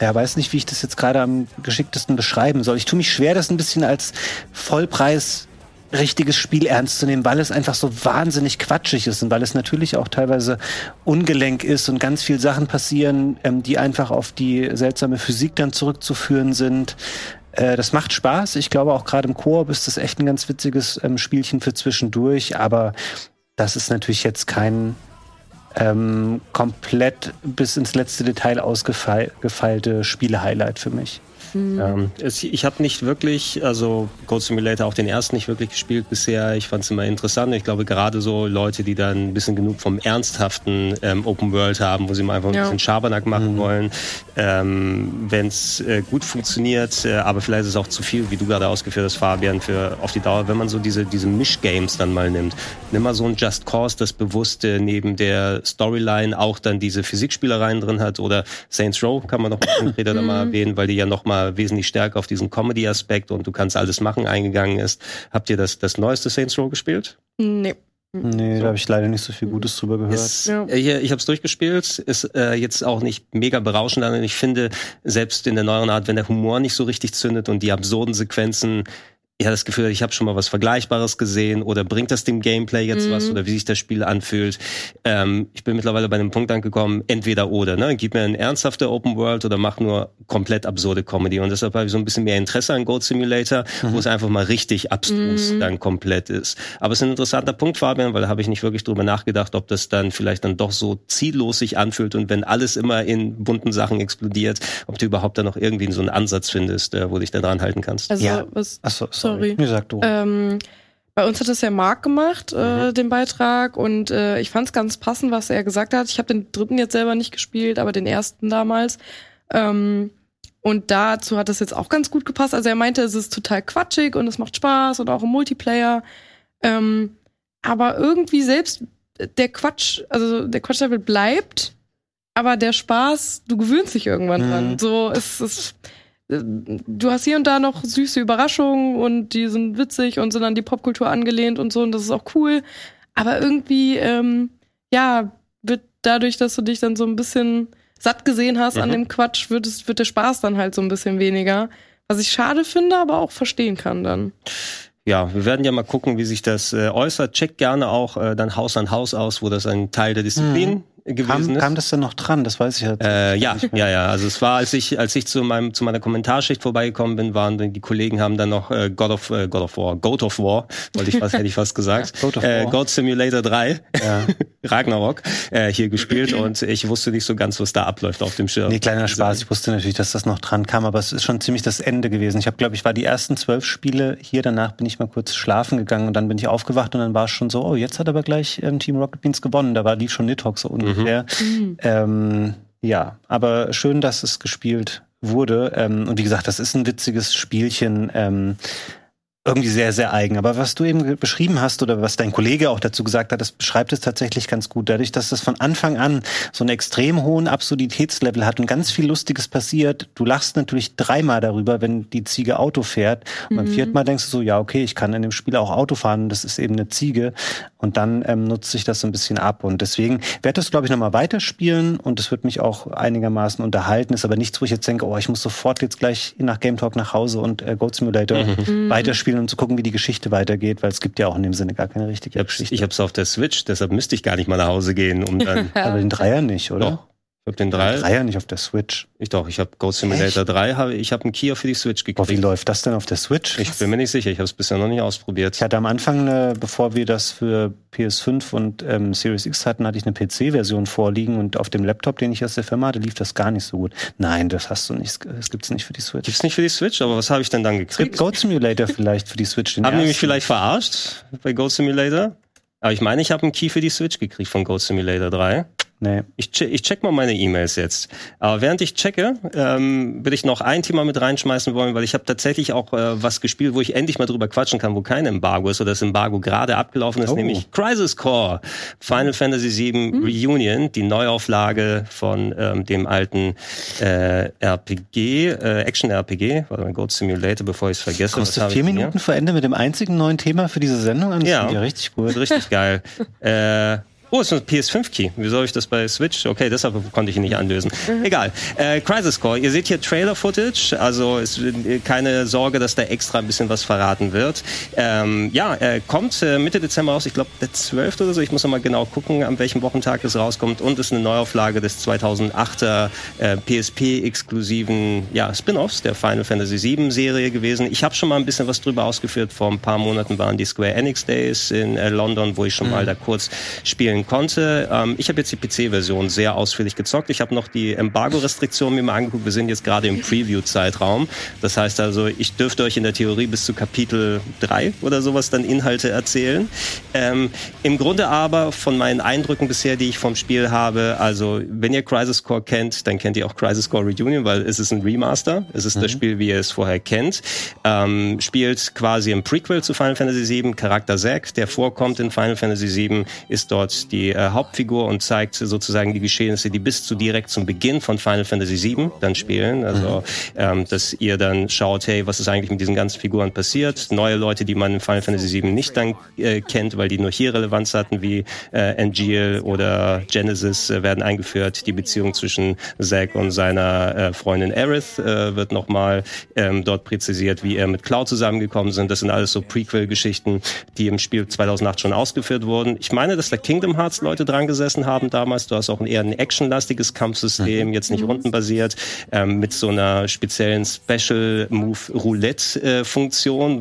ja, weiß nicht, wie ich das jetzt gerade am geschicktesten beschreiben soll. Ich tue mich schwer, das ein bisschen als Vollpreis richtiges Spiel ernst zu nehmen, weil es einfach so wahnsinnig quatschig ist und weil es natürlich auch teilweise ungelenk ist und ganz viel Sachen passieren, ähm, die einfach auf die seltsame Physik dann zurückzuführen sind. Äh, das macht Spaß. Ich glaube auch gerade im Koop ist das echt ein ganz witziges ähm, Spielchen für zwischendurch, aber das ist natürlich jetzt kein ähm, komplett bis ins letzte Detail ausgefeilte Spiele-Highlight für mich. Mhm. Ähm, es, ich habe nicht wirklich, also Goat Simulator auch den ersten nicht wirklich gespielt bisher. Ich fand es immer interessant. Ich glaube gerade so Leute, die dann ein bisschen genug vom ernsthaften ähm, Open World haben, wo sie mal einfach ja. ein bisschen Schabernack machen mhm. wollen, ähm, wenn es äh, gut funktioniert, äh, aber vielleicht ist es auch zu viel, wie du gerade ausgeführt hast, Fabian, für auf die Dauer, wenn man so diese, diese Mischgames dann mal nimmt. Nimm mal so ein Just Cause, das bewusste neben der Storyline auch dann diese Physikspielereien drin hat oder Saints Row kann man noch konkreter da mal mhm. erwähnen, weil die ja noch mal wesentlich stärker auf diesen Comedy-Aspekt und du kannst alles machen eingegangen ist. Habt ihr das, das neueste Saints Row gespielt? Nee. Nee, so. da habe ich leider nicht so viel Gutes drüber gehört. Ist, ja. ich ich habe es durchgespielt, ist äh, jetzt auch nicht mega berauschend, und ich finde, selbst in der neueren Art, wenn der Humor nicht so richtig zündet und die absurden Sequenzen ich hatte das Gefühl, ich habe schon mal was Vergleichbares gesehen oder bringt das dem Gameplay jetzt mhm. was oder wie sich das Spiel anfühlt. Ähm, ich bin mittlerweile bei einem Punkt angekommen, entweder oder. Ne? Gib mir ein ernsthafte Open World oder mach nur komplett absurde Comedy. Und deshalb habe ich so ein bisschen mehr Interesse an Goat Simulator, mhm. wo es einfach mal richtig abstrus mhm. dann komplett ist. Aber es ist ein interessanter Punkt, Fabian, weil da habe ich nicht wirklich drüber nachgedacht, ob das dann vielleicht dann doch so ziellos sich anfühlt und wenn alles immer in bunten Sachen explodiert, ob du überhaupt da noch irgendwie so einen Ansatz findest, äh, wo du dich da dran halten kannst. Also ja. was, Achso, sorry. Nee, sag du. Ähm, bei uns hat das ja Marc gemacht, äh, mhm. den Beitrag, und äh, ich fand es ganz passend, was er gesagt hat. Ich habe den dritten jetzt selber nicht gespielt, aber den ersten damals. Ähm, und dazu hat das jetzt auch ganz gut gepasst. Also er meinte, es ist total quatschig und es macht Spaß und auch im Multiplayer. Ähm, aber irgendwie selbst der Quatsch, also der Quatschlevel bleibt, aber der Spaß, du gewöhnst dich irgendwann mhm. dran. So, es ist du hast hier und da noch süße Überraschungen und die sind witzig und sind an die Popkultur angelehnt und so und das ist auch cool. Aber irgendwie, ähm, ja, wird dadurch, dass du dich dann so ein bisschen satt gesehen hast mhm. an dem Quatsch, wird, es, wird der Spaß dann halt so ein bisschen weniger. Was ich schade finde, aber auch verstehen kann dann. Ja, wir werden ja mal gucken, wie sich das äh, äußert. Check gerne auch äh, dann Haus an Haus aus, wo das ein Teil der Disziplin mhm gewesen kam, ist. Kam das denn noch dran? Das weiß ich jetzt. Äh, ja, ja, ja. Also es war, als ich, als ich zu meinem, zu meiner Kommentarschicht vorbeigekommen bin, waren die Kollegen haben dann noch äh, God of, äh, God of War, God of War, wollte ich was, hätte ich fast gesagt. God, of äh, War. God Simulator 3, ja. Ragnarok, äh, hier gespielt und ich wusste nicht so ganz, was da abläuft auf dem Schirm. Nee, kleiner Spaß. Ich wusste natürlich, dass das noch dran kam, aber es ist schon ziemlich das Ende gewesen. Ich habe, glaube ich, war die ersten zwölf Spiele hier. Danach bin ich mal kurz schlafen gegangen und dann bin ich aufgewacht und dann war es schon so, oh, jetzt hat aber gleich ähm, Team Rocket Beans gewonnen. Da war lief schon Nidhogg so ungefähr. Mhm. Ähm, ja, aber schön, dass es gespielt wurde. Ähm, und wie gesagt, das ist ein witziges Spielchen. Ähm, irgendwie sehr, sehr eigen. Aber was du eben beschrieben hast oder was dein Kollege auch dazu gesagt hat, das beschreibt es tatsächlich ganz gut. Dadurch, dass das von Anfang an so einen extrem hohen Absurditätslevel hat und ganz viel Lustiges passiert, du lachst natürlich dreimal darüber, wenn die Ziege Auto fährt. Und beim mhm. vierten Mal denkst du so, ja, okay, ich kann in dem Spiel auch Auto fahren, das ist eben eine Ziege. Und dann ähm, nutzt sich das so ein bisschen ab. Und deswegen werde das, glaube ich, nochmal weiterspielen und es wird mich auch einigermaßen unterhalten. Ist aber nichts, wo ich jetzt denke, oh, ich muss sofort jetzt gleich nach Game Talk nach Hause und äh, Goat Simulator mhm. weiterspielen spielen, um zu gucken, wie die Geschichte weitergeht, weil es gibt ja auch in dem Sinne gar keine richtige ich Geschichte. Ich habe es auf der Switch, deshalb müsste ich gar nicht mal nach Hause gehen, um dann. Aber den Dreier nicht, oder? Doch. Ich habe den Dreier. Den Dreier nicht auf der Switch. Ich doch, ich habe Ghost Simulator Echt? 3, hab, ich habe einen Kia für die Switch gekriegt. Boah, wie läuft das denn auf der Switch? Ich bin mir nicht sicher, ich habe es bisher noch nicht ausprobiert. Ich hatte am Anfang, eine, bevor wir das für PS5 und ähm, Series X hatten, hatte ich eine PC-Version vorliegen und auf dem Laptop, den ich aus der Firma hatte, lief das gar nicht so gut. Nein, das hast du nicht, das gibt's nicht für die Switch. Gibt's nicht für die Switch, aber was habe ich denn dann gekriegt? Es gibt Goat Simulator vielleicht für die Switch. Haben die mich vielleicht verarscht bei Goat Simulator? Aber ich meine, ich habe einen Key für die Switch gekriegt von Goat Simulator 3. Nee. Ich, check, ich check mal meine E-Mails jetzt. Aber während ich checke, ähm, will ich noch ein Thema mit reinschmeißen wollen, weil ich habe tatsächlich auch äh, was gespielt, wo ich endlich mal drüber quatschen kann, wo kein Embargo ist oder das Embargo gerade abgelaufen ist, oh. nämlich Crisis Core, Final Fantasy VII hm. Reunion, die Neuauflage von ähm, dem alten äh, RPG, äh, Action-RPG, warte mal, Goat Simulator, bevor ich es vergesse. Kommst du vier Minuten vor Ende mit dem einzigen neuen Thema für diese Sendung an? Ja, ja richtig gut. Richtig geil. äh, Oh, ist ein PS5-Key. Wie soll ich das bei Switch? Okay, deshalb konnte ich ihn nicht anlösen. Mhm. Egal. Äh, Crisis Core. Ihr seht hier Trailer-Footage. Also ist äh, keine Sorge, dass da extra ein bisschen was verraten wird. Ähm, ja, äh, kommt äh, Mitte Dezember raus. Ich glaube, der 12. oder so. Ich muss noch mal genau gucken, an welchem Wochentag es rauskommt. Und ist eine Neuauflage des 2008er äh, PSP-exklusiven ja, Spin-offs der Final Fantasy VII-Serie gewesen. Ich habe schon mal ein bisschen was drüber ausgeführt. Vor ein paar Monaten waren die Square Enix Days in äh, London, wo ich schon mhm. mal da kurz spielen spielen konnte. Ähm, ich habe jetzt die PC-Version sehr ausführlich gezockt. Ich habe noch die Embargo-Restriktionen mir mal angeguckt. Wir sind jetzt gerade im Preview-Zeitraum. Das heißt also, ich dürfte euch in der Theorie bis zu Kapitel 3 oder sowas dann Inhalte erzählen. Ähm, Im Grunde aber von meinen Eindrücken bisher, die ich vom Spiel habe, also wenn ihr Crisis Core kennt, dann kennt ihr auch Crisis Core Reunion, weil es ist ein Remaster. Es ist mhm. das Spiel, wie ihr es vorher kennt. Ähm, spielt quasi im Prequel zu Final Fantasy VII. Charakter Zack, der vorkommt in Final Fantasy VII, ist dort die äh, Hauptfigur und zeigt sozusagen die Geschehnisse, die bis zu direkt zum Beginn von Final Fantasy VII dann spielen. Also, mhm. ähm, dass ihr dann schaut, hey, was ist eigentlich mit diesen ganzen Figuren passiert? Neue Leute, die man in Final Fantasy VII nicht dann äh, kennt, weil die nur hier Relevanz hatten, wie äh, Angeal oder Genesis, äh, werden eingeführt. Die Beziehung zwischen Zack und seiner äh, Freundin Aerith äh, wird nochmal ähm, dort präzisiert, wie er mit Cloud zusammengekommen sind. Das sind alles so Prequel-Geschichten, die im Spiel 2008 schon ausgeführt wurden. Ich meine, dass der Kingdom Hearts Leute dran gesessen haben damals. Du hast auch ein eher ein actionlastiges Kampfsystem, mhm. jetzt nicht rundenbasiert, ähm, mit so einer speziellen Special Move Roulette äh,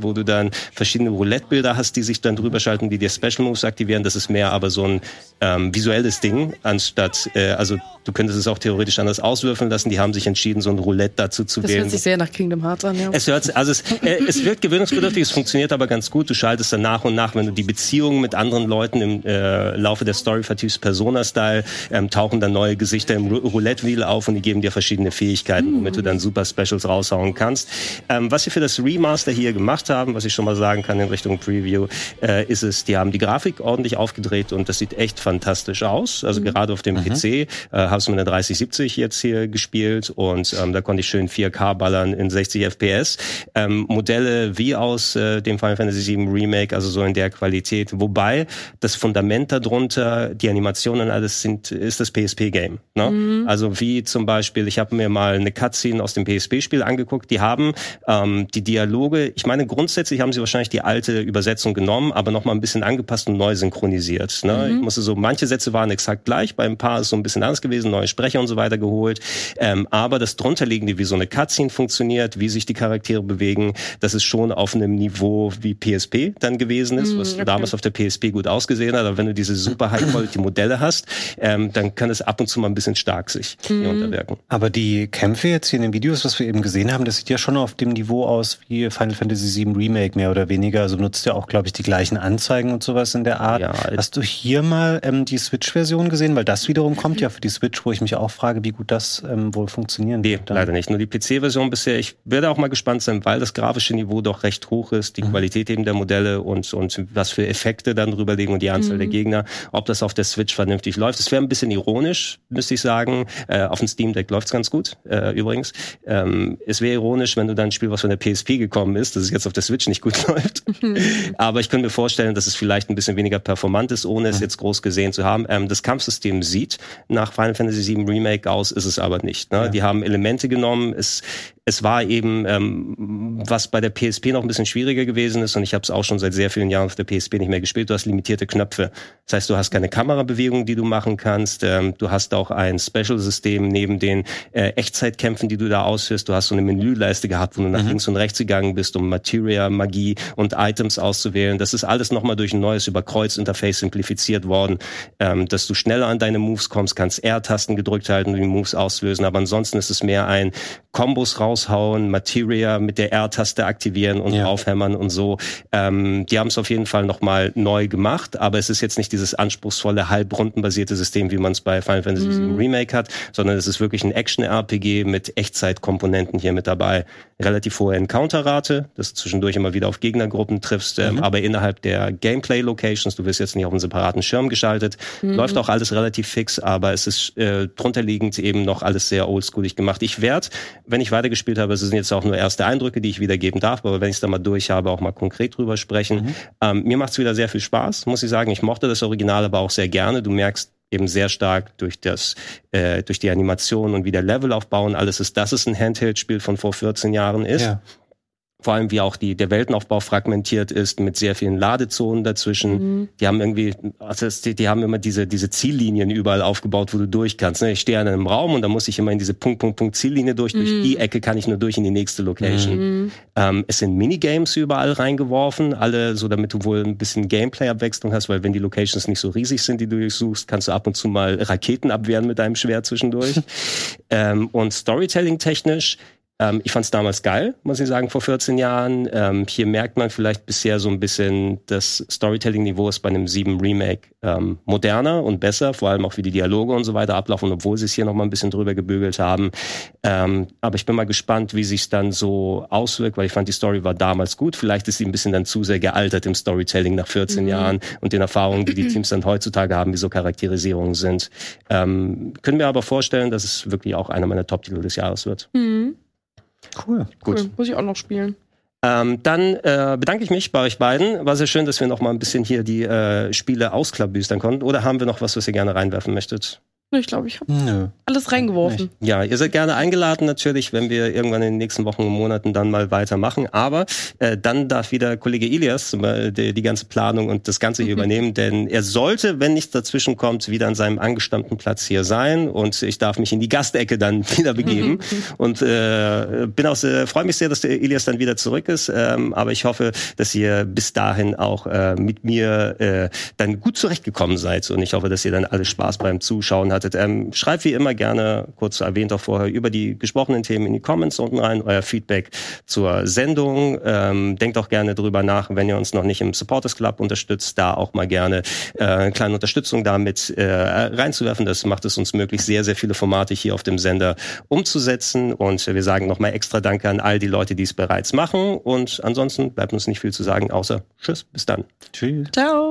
wo du dann verschiedene Roulette-Bilder hast, die sich dann drüber schalten, die dir Special Moves aktivieren. Das ist mehr aber so ein ähm, visuelles Ding, anstatt, äh, also du könntest es auch theoretisch anders auswürfeln lassen. Die haben sich entschieden, so ein Roulette dazu zu das wählen. Das hört sich sehr nach Kingdom Hearts an, ja. Es, hört, also es, äh, es wird gewöhnungsbedürftig, es funktioniert aber ganz gut. Du schaltest dann nach und nach, wenn du die Beziehungen mit anderen Leuten im äh, Laufe der Story vertiefst, Persona-Style, ähm, tauchen dann neue Gesichter im Roulette-Wheel auf und die geben dir verschiedene Fähigkeiten, womit du dann super Specials raushauen kannst. Ähm, was sie für das Remaster hier gemacht haben, was ich schon mal sagen kann in Richtung Preview, äh, ist es, die haben die Grafik ordentlich aufgedreht und das sieht echt fantastisch aus. Also mhm. gerade auf dem mhm. PC äh, habe es mit einer 3070 jetzt hier gespielt und ähm, da konnte ich schön 4K ballern in 60 FPS. Ähm, Modelle wie aus äh, dem Final Fantasy VII Remake, also so in der Qualität. Wobei das Fundament darunter, die Animationen alles sind, ist das PSP-Game. Ne? Mhm. Also wie zum Beispiel, ich habe mir mal eine Cutscene aus dem PSP-Spiel angeguckt. Die haben ähm, die Dialoge, ich meine grundsätzlich haben sie wahrscheinlich die alte Übersetzung genommen, aber noch mal ein bisschen angepasst und neu synchronisiert. Ne? Mhm. Ich musste so, manche Sätze waren exakt gleich, bei ein paar ist so ein bisschen anders gewesen, neue Sprecher und so weiter geholt. Ähm, aber das drunterliegende, wie so eine Cutscene funktioniert, wie sich die Charaktere bewegen, das ist schon auf einem Niveau wie PSP dann gewesen ist, mhm, was okay. damals auf der PSP gut ausgesehen hat. Aber wenn du diese super High-Quality-Modelle hast, ähm, dann kann es ab und zu mal ein bisschen stark sich mhm. hier unterwerken. Aber die Kämpfe jetzt hier in den Videos, was wir eben gesehen haben, das sieht ja schon auf dem Niveau aus wie Final Fantasy VII Remake mehr oder weniger. Also nutzt ja auch, glaube ich, die gleichen Anzeigen und sowas in der Art. Ja, Hast du hier mal ähm, die Switch-Version gesehen? Weil das wiederum kommt ja für die Switch, wo ich mich auch frage, wie gut das ähm, wohl funktionieren nee, wird. leider nicht. Nur die PC-Version bisher. Ich werde auch mal gespannt sein, weil das grafische Niveau doch recht hoch ist, die mhm. Qualität eben der Modelle und, und was für Effekte dann drüber liegen und die Anzahl mhm. der Gegner, ob das auf der Switch vernünftig läuft. Es wäre ein bisschen ironisch, müsste ich sagen. Äh, auf dem Steam Deck läuft's ganz gut, äh, übrigens. Ähm, es wäre ironisch, wenn du dann ein Spiel, was von der PSP gekommen ist, dass es jetzt auf der Switch nicht gut läuft. Aber ich könnte mir vorstellen, dass es vielleicht ein bisschen weniger performant ist, ohne es jetzt groß gesehen zu haben. Ähm, das Kampfsystem sieht nach Final Fantasy VII Remake aus, ist es aber nicht. Ne? Ja. Die haben Elemente genommen. Es, es war eben, ähm, was bei der PSP noch ein bisschen schwieriger gewesen ist, und ich habe es auch schon seit sehr vielen Jahren auf der PSP nicht mehr gespielt, du hast limitierte Knöpfe. Das heißt, du hast keine Kamerabewegung, die du machen kannst. Ähm, du hast auch ein Special-System neben den äh, Echtzeitkämpfen, die du da ausführst. Du hast so eine Menüleiste gehabt, wo du nach mhm. links und rechts gegangen bist, um Materia, Magie und Items auszuwählen. Das ist alles nochmal durch ein neues Überkreuz-Interface simplifiziert worden, ähm, dass du schneller an deine Moves kommst, kannst R-Tasten gedrückt halten und die Moves auslösen. Aber ansonsten ist es mehr ein Kombos raushauen, Materia mit der R-Taste aktivieren und ja. aufhämmern und so. Ähm, die haben es auf jeden Fall nochmal neu gemacht, aber es ist jetzt nicht dieses anspruchsvolle, halbrundenbasierte System, wie man es bei Final Fantasy mhm. Remake hat, sondern es ist wirklich ein Action-RPG mit Echtzeitkomponenten hier mit dabei. Relativ hohe Encounter-Rate, dass du zwischendurch immer wieder auf Gegnergruppen triffst, ähm, mhm. aber innerhalb der Gameplay-Locations, du wirst jetzt nicht auf einen separaten Schirm geschaltet, mhm. läuft auch alles relativ fix, aber es ist äh, drunterliegend eben noch alles sehr oldschoolig gemacht. Ich werde, wenn ich weiter gespielt habe. Es sind jetzt auch nur erste Eindrücke, die ich wiedergeben darf, aber wenn ich es dann mal durch habe, auch mal konkret drüber sprechen. Mhm. Ähm, mir macht es wieder sehr viel Spaß, muss ich sagen. Ich mochte das Original aber auch sehr gerne. Du merkst eben sehr stark durch das, äh, durch die Animation und wie der Level aufbauen alles ist, dass es ein Handheld-Spiel von vor 14 Jahren ist. Ja vor allem wie auch die, der Weltenaufbau fragmentiert ist mit sehr vielen Ladezonen dazwischen. Mhm. Die haben irgendwie, also die, die haben immer diese, diese Ziellinien überall aufgebaut, wo du durch kannst. Ne? Ich stehe an einem Raum und da muss ich immer in diese Punkt, Punkt, Punkt Ziellinie durch. Mhm. Durch die Ecke kann ich nur durch in die nächste Location. Mhm. Ähm, es sind Minigames überall reingeworfen, alle so, damit du wohl ein bisschen Gameplay-Abwechslung hast, weil wenn die Locations nicht so riesig sind, die du durchsuchst, kannst du ab und zu mal Raketen abwehren mit deinem Schwert zwischendurch. ähm, und Storytelling-technisch ähm, ich fand es damals geil, muss ich sagen, vor 14 Jahren. Ähm, hier merkt man vielleicht bisher so ein bisschen, das Storytelling-Niveau ist bei einem 7 Remake ähm, moderner und besser, vor allem auch wie die Dialoge und so weiter ablaufen, obwohl sie es hier noch mal ein bisschen drüber gebügelt haben. Ähm, aber ich bin mal gespannt, wie sich dann so auswirkt, weil ich fand, die Story war damals gut. Vielleicht ist sie ein bisschen dann zu sehr gealtert im Storytelling nach 14 mhm. Jahren und den Erfahrungen, die die Teams dann heutzutage haben, wie so Charakterisierungen sind. Ähm, können wir aber vorstellen, dass es wirklich auch einer meiner Top-Titel des Jahres wird. Mhm. Cool. Gut. Cool. Muss ich auch noch spielen. Ähm, dann äh, bedanke ich mich bei euch beiden. War sehr schön, dass wir noch mal ein bisschen hier die äh, Spiele ausklabüstern konnten. Oder haben wir noch was, was ihr gerne reinwerfen möchtet? Ich glaube, ich habe alles reingeworfen. Ja, ihr seid gerne eingeladen natürlich, wenn wir irgendwann in den nächsten Wochen und Monaten dann mal weitermachen. Aber äh, dann darf wieder Kollege Ilias äh, die, die ganze Planung und das Ganze hier mhm. übernehmen, denn er sollte, wenn nichts dazwischen kommt, wieder an seinem angestammten Platz hier sein und ich darf mich in die Gastecke dann wieder begeben. und äh, bin auch freue mich sehr, dass der Ilias dann wieder zurück ist. Ähm, aber ich hoffe, dass ihr bis dahin auch äh, mit mir äh, dann gut zurechtgekommen seid und ich hoffe, dass ihr dann alle Spaß beim Zuschauen habt hattet. Ähm, schreibt wie immer gerne, kurz erwähnt auch vorher, über die gesprochenen Themen in die Comments unten rein, euer Feedback zur Sendung. Ähm, denkt auch gerne drüber nach, wenn ihr uns noch nicht im Supporters Club unterstützt, da auch mal gerne äh, eine kleine Unterstützung damit äh, reinzuwerfen. Das macht es uns möglich, sehr, sehr viele Formate hier auf dem Sender umzusetzen. Und wir sagen nochmal extra Danke an all die Leute, die es bereits machen. Und ansonsten bleibt uns nicht viel zu sagen, außer Tschüss, bis dann. Tschüss. Ciao.